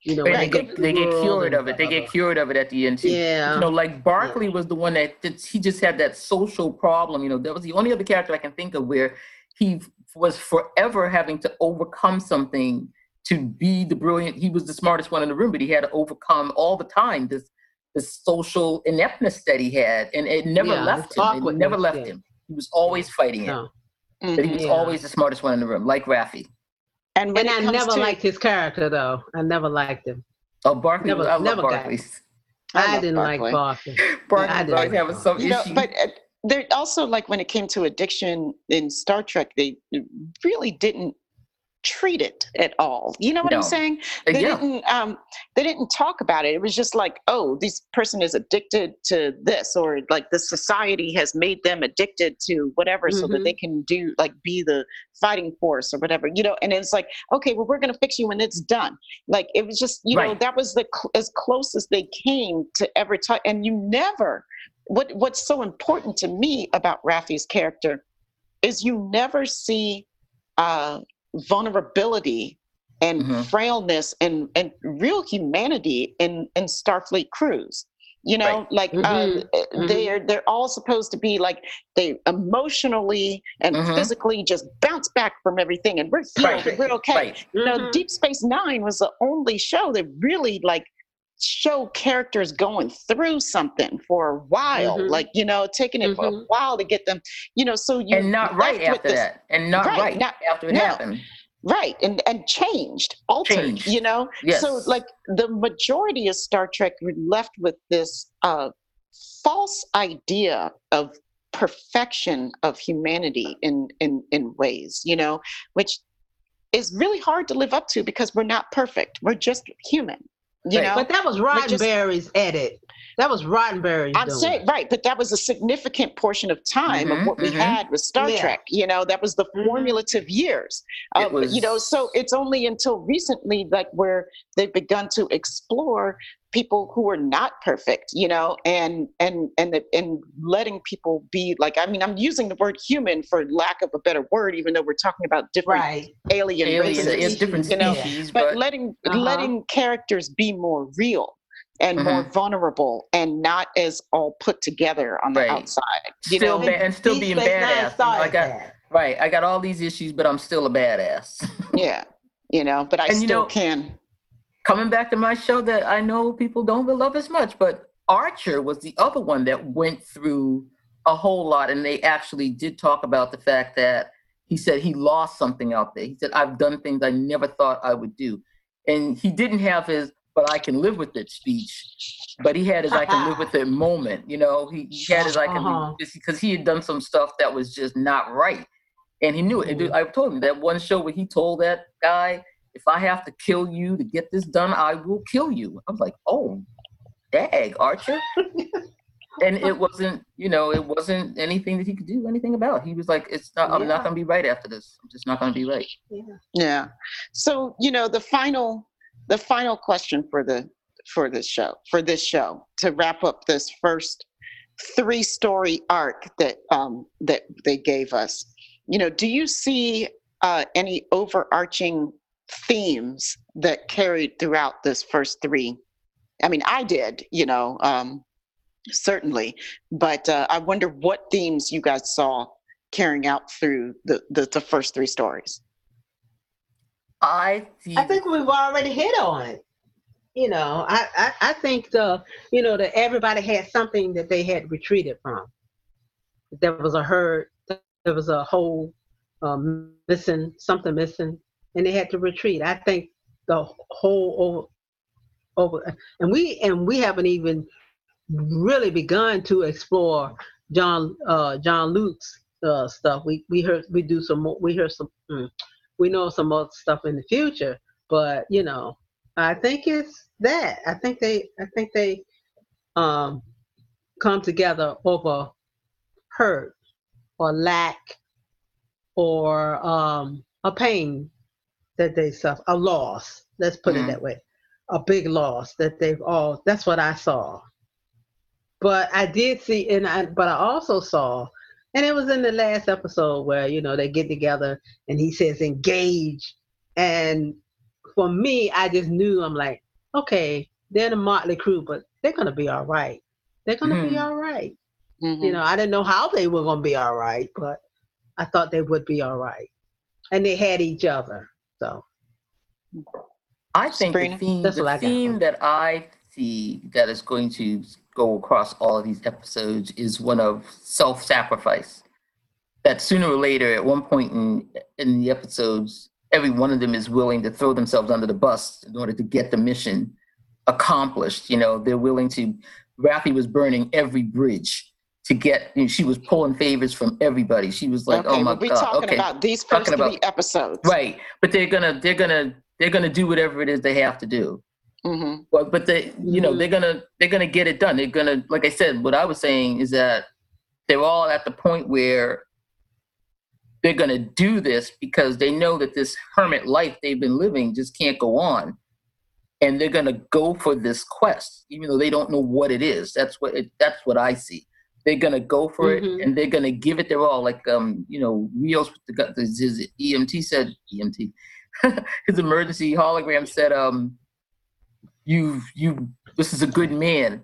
you know and they get get they get cured of it. They get cured of it at the end too. yeah You know, like Barkley was the one that did, he just had that social problem. You know, that was the only other character I can think of where he was forever having to overcome something to be the brilliant. He was the smartest one in the room, but he had to overcome all the time this this social ineptness that he had, and it never Yeah, left him. It never left yeah. him. He was always fighting it, no. but he was Yeah. always the smartest one in the room, like Raffi. And when and i never to, liked his character though i never liked him Oh, Barkley! Never- was- I love never got- Barkley. I i, didn't Barkley. like Barkley. Barkley I was didn't always like having Barkley. some you know, issue. but uh, there also like when it came to addiction in Star Trek, they really didn't treat it at all. You know what No. I'm saying? Uh, They yeah. didn't. Um, they didn't talk about it. It was just like, oh, this person is addicted to this, or like the society has made them addicted to whatever, so that Mhm. they can do like be the fighting force or whatever. You know, and it's like, okay, well, we're gonna fix you when it's done. Like it was just, you know, that was the cl- as close as they came to ever talk. And you never. What What's so important to me about Raffi's character is you never see uh, vulnerability and Mhm. frailness and, and real humanity in, in Starfleet crews. You know, Right. like Mhm. uh, Mhm. they're they're all supposed to be like they emotionally and Mhm. physically just bounce back from everything, and we're healed, Right. and we're okay. Right. You know, Mhm. Deep Space Nine was the only show that really like show characters going through something for a while, Mhm. like you know, taking it for a Mhm. while to get them, you know, so you and not right after this- that, and not Right, right, not- after it no. happened. right and and changed altered Changed. you know Yes. so like the majority of star trek were left with this uh false idea of perfection of humanity in in in ways you know which is really hard to live up to because we're not perfect we're just human you Right. know but that was just- roddenberry's edit That was Roddenberry. I'm saying right, but that was a significant portion of time Mhm, of what we mhm. had with Star Yeah. Trek. You know, that was the Mhm. formulative years. It Uh, You know, so it's only until recently, like where they've begun to explore people who are not perfect. You know, and and and the, and letting people be like. I mean, I'm using the word human for lack of a better word, even though we're talking about different Right. alien, Aliens, races. it's different you know, species, but, but, letting Uh-huh. letting characters be more real and more Mhm. vulnerable and not as all put together on the Right. outside you still know ba- and still being badass. You I got right. I got all these issues, but I'm still a badass. yeah you know but i And you still know- can Coming back to my show that I know people don't love as much, but Archer was the other one that went through a whole lot, and they actually did talk about the fact that he said he lost something out there. He said, "I've done things I never thought I would do," and he didn't have his "but I can live with it" speech, but he had his "I can live with it" moment. You know, he, he had his "I can Uh-huh. live because he had done some stuff that was just not right, and he knew it. Mhm. I told him that one show where he told that guy, "If I have to kill you to get this done, I will kill you." I was like, "Oh, dag, Archer." and it wasn't, you know, it wasn't anything that he could do anything about. He was like, "It's not. I'm not going to be right after this. I'm just not going to be right." Yeah. yeah so you know the final the final question for the for this show for this show to wrap up this first three story arc that um that they gave us. You know do you see uh any overarching themes that carried throughout this first three? I mean i did you know um certainly but uh, i wonder what themes you guys saw carrying out through the the, the first three stories I see. I think we've already hit on it. You know, I, I, I think the you know that everybody had something that they had retreated from. There was a herd, there was a whole um, missing, something missing, and they had to retreat. I think the whole over, over and we and we haven't even really begun to explore John uh, Jean-Luc's uh, stuff. We we heard we do some more. We heard some. mm, we know some other stuff in the future, but you know, I think it's that. I think they. I think they um, come together over hurt or lack or um, a pain that they suffer, a loss. Let's put Mhm. it that way, a big loss that they've all. That's what I saw. But I did see, and I but I also saw, and it was in the last episode where you know they get together and he says engage, and for me, I just knew I'm like, okay, they're the Motley Crew, but they're gonna be all right. They're gonna be Mhm. all right. Mhm. You know, I didn't know how they were gonna be all right, but I thought they would be all right, and they had each other. So I think the theme, That's what I the theme from that I see that is going to go across all of these episodes is one of self-sacrifice. That sooner or later, at one point in in the episodes, every one of them is willing to throw themselves under the bus in order to get the mission accomplished. You know, they're willing to. Raffi was burning every bridge to get. You know, she was pulling favors from everybody. She was like, okay, "Oh my we'll be god!" talking okay, about these Talking first three about- episodes. right. But they're gonna, they're gonna, they're gonna do whatever it is they have to do. Hmm But but they you know Mhm. they're gonna they're gonna get it done. They're gonna like I said. What I was saying is that they're all at the point where they're gonna do this because they know that this hermit life they've been living just can't go on, and they're gonna go for this quest, even though they don't know what it is. That's what it, that's what I see. They're gonna go for it Mhm. and they're gonna give it their all. Like um you know Rios with the his EMT said EMT his emergency hologram said um you you this is a good man.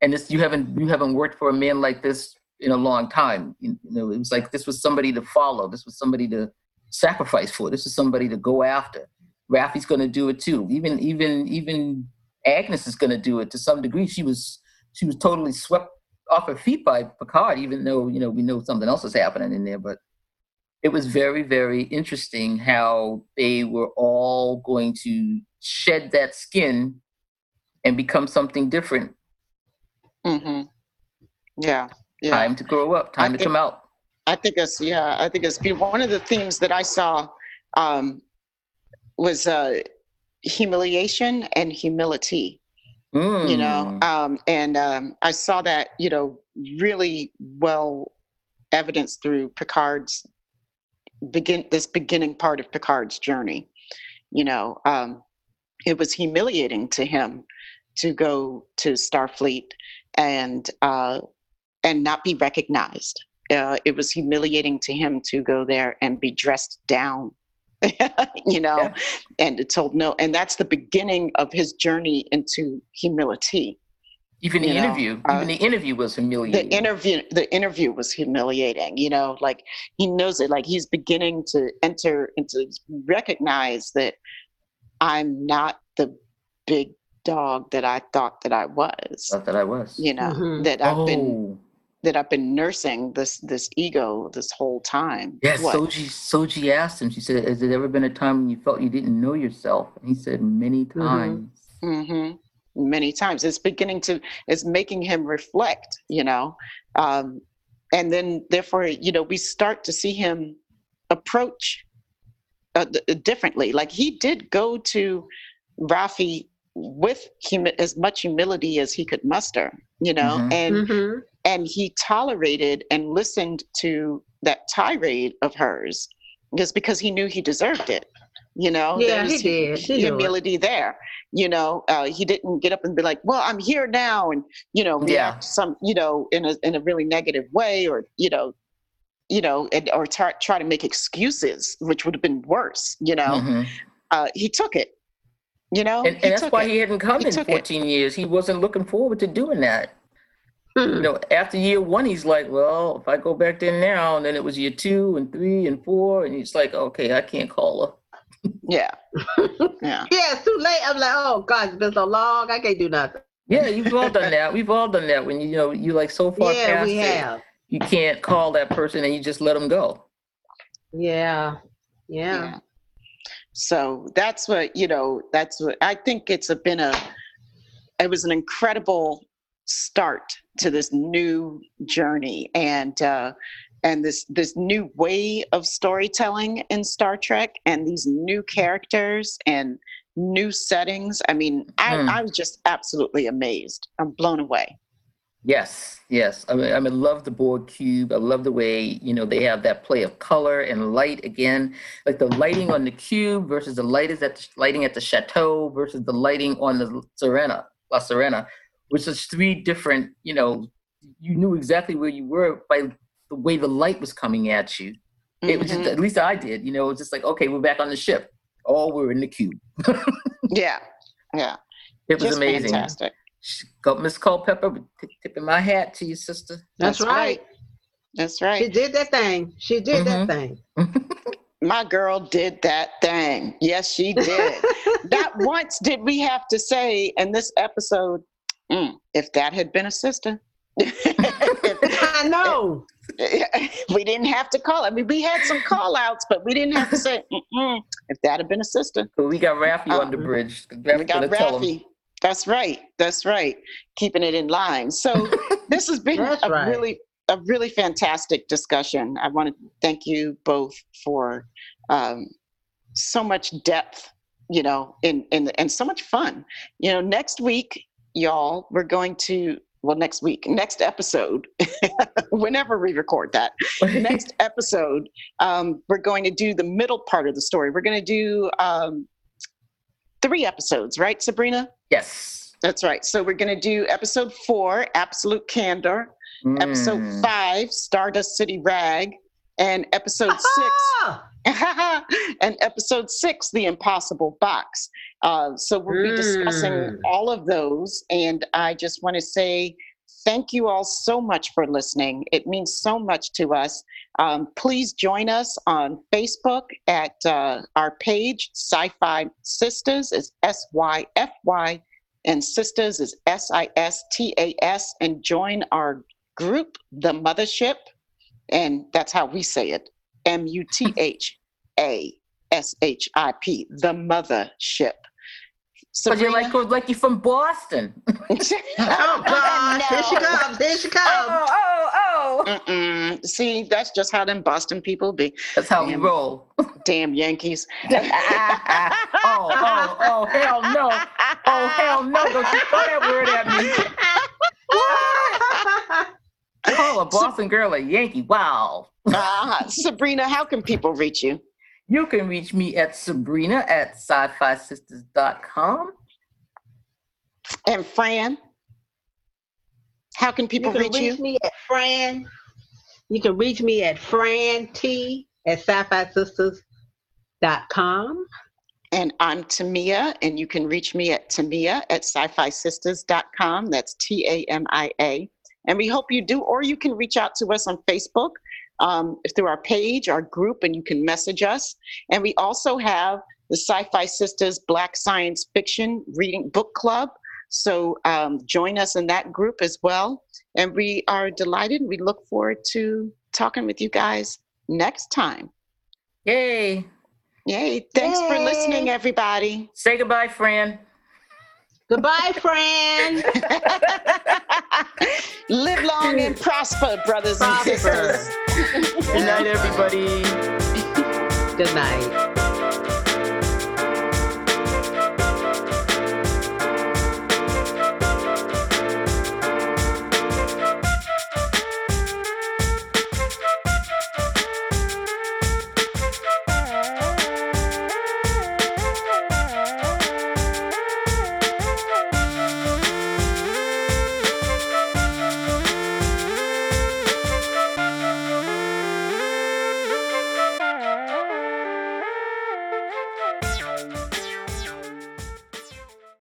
And this you haven't you haven't worked for a man like this in a long time. You know it was like this was somebody to follow. This was somebody to sacrifice for. This is somebody to go after. Raffi's going to do it too. Even even even Agnes is going to do it to some degree. She was she was totally swept off her feet by Picard even though you know we know something else is happening in there. But it was very very interesting how they were all going to shed that skin and become something different Mm-hmm. Yeah, yeah. time to grow up time to think- come out I think it's yeah. I think it's one of the themes that I saw um, was uh, humiliation and humility. Mm. you know um, and um, i saw that you know really well evidenced through picard's begin this beginning part of picard's journey you know um, it was humiliating to him to go to starfleet and uh, and not be recognized uh, it was humiliating to him to go there and be dressed down you know Yeah. and told no and that's the beginning of his journey into humility Even the you know, interview, uh, even the interview was humiliating. the interview the interview was humiliating you know like he knows it like he's beginning to enter into recognize that i'm not the big dog that i thought that i was Thought that I was. you know Mhm. that i've been oh, that i've been nursing this this ego this whole time yes. What? Soji, Soji asked him. She said, "Has there ever been a time when you felt you didn't know yourself?" And he said, "Many times." hmm Many times, it's beginning to, it's making him reflect, you know, um, and then therefore, you know, we start to see him approach uh, th- differently. Like he did go to Raffi with humi- as much humility as he could muster, you know, Mhm. and Mhm. and he tolerated and listened to that tirade of hers just because he knew he deserved it you know Yeah, There he was did. He knew it. humility there you know uh, he didn't get up and be like well i'm here now and you know Yeah. react some you know in a in a really negative way or you know you know and, or try, try to make excuses which would have been worse you know Mhm. uh, he took it you know And, and that's why it. he hadn't come He in took it. 14 years. He wasn't looking forward to doing that. You Mhm. know, after year one, he's like, well, if I go back there now, and then it was year two and three and four, and he's like, okay, I can't call her. yeah yeah Yeah, it's too late. I'm like, oh God, it's been so long. I can't do nothing. Yeah, you've all done that. We've all done that when you, you know you like so far yeah, past we it, have. you can't call that person and you just let them go. Yeah. Yeah. So that's what you know. That's what I think. It's a, been a. It was an incredible start to this new journey and uh, and this this new way of storytelling in Star Trek and these new characters and new settings. I mean, I, Hmm. I was just absolutely amazed. I'm blown away. Yes, yes. I mean, I mean, love the Borg cube. I love the way you know they have that play of color and light again, like the lighting on the cube versus the light is at the lighting at the chateau versus the lighting on the Sirena, La Sirena, which is three different. You know, you knew exactly where you were by the way the light was coming at you. It was just, Mhm. at least I did. You know, it was just like, okay, we're back on the ship. Oh, we're in the cube. yeah, yeah, It was just amazing. fantastic. Go, Miss Culpepper, t- tipping my hat to you, sister. That's, That's right. That's right. She did that thing. She did Mhm. that thing. My girl did that thing. Yes, she did. Not once did we have to say in this episode, "Mm, if that had been a sister. I know. we didn't have to call. I mean, we had some call outs, but we didn't have to say, "Mm-mm, if that had been a sister. So we got Raffi on the Uh, bridge. we got gonna tell him. Raffi. That's right. That's right. Keeping it in line. So this has been a right. really a really fantastic discussion. I want to thank you both for um, so much depth, you know, in, in and so much fun. You know, next week, y'all, we're going to well, next week, next episode, whenever we record that, next episode, um, we're going to do the middle part of the story. We're going to do um, three episodes, right, Sabrina? yes. That's right. So we're going to do episode four, Absolute Candor, episode Mm. five, Stardust City Rag, and episode six, Ah, and episode six, The Impossible Box. Uh, so we'll be discussing Mm. all of those. And I just want to say thank you all so much for listening. It means so much to us. Um, please join us on Facebook at uh, our page, Sci Fi Sisters, is S Y F Y, and Sisters is S I S T A S, and join our group, The Mothership. And that's how we say it M U T H A S H I P, The Mothership. Because you're like, like you're from Boston. Oh God! Here she comes! Here she comes! oh, oh, oh. Mm-mm. See, that's just how them Boston people be. That's how we roll. Damn Yankees. oh, oh, oh, hell no. Oh, hell no. Don't you throw that word at me. Call a Boston girl a Yankee. Wow. Uh, Sabrina, how can people reach you? You can reach me at Sabrina at sci-fi sisters.com. And Fran, how can people you people can reach reach you? me at Fran. You can reach me at Fran T at sci-fi sisters.com. And I'm Tamia, and you can reach me at Tamia at sci-fi sisters.com. That's T A M I A. And we hope you do, or you can reach out to us on Facebook um, through our page, our group, and you can message us. And we also have the Sci Fi Sisters Black Science Fiction Reading Book Club. So um, join us in that group as well. And we are delighted. We look forward to talking with you guys next time. Yay. Yay. Thanks for listening, everybody. Say goodbye, Fran. Goodbye, Fran. Live long and prosper, brothers and Prosper. sisters. Good night, everybody. Good night.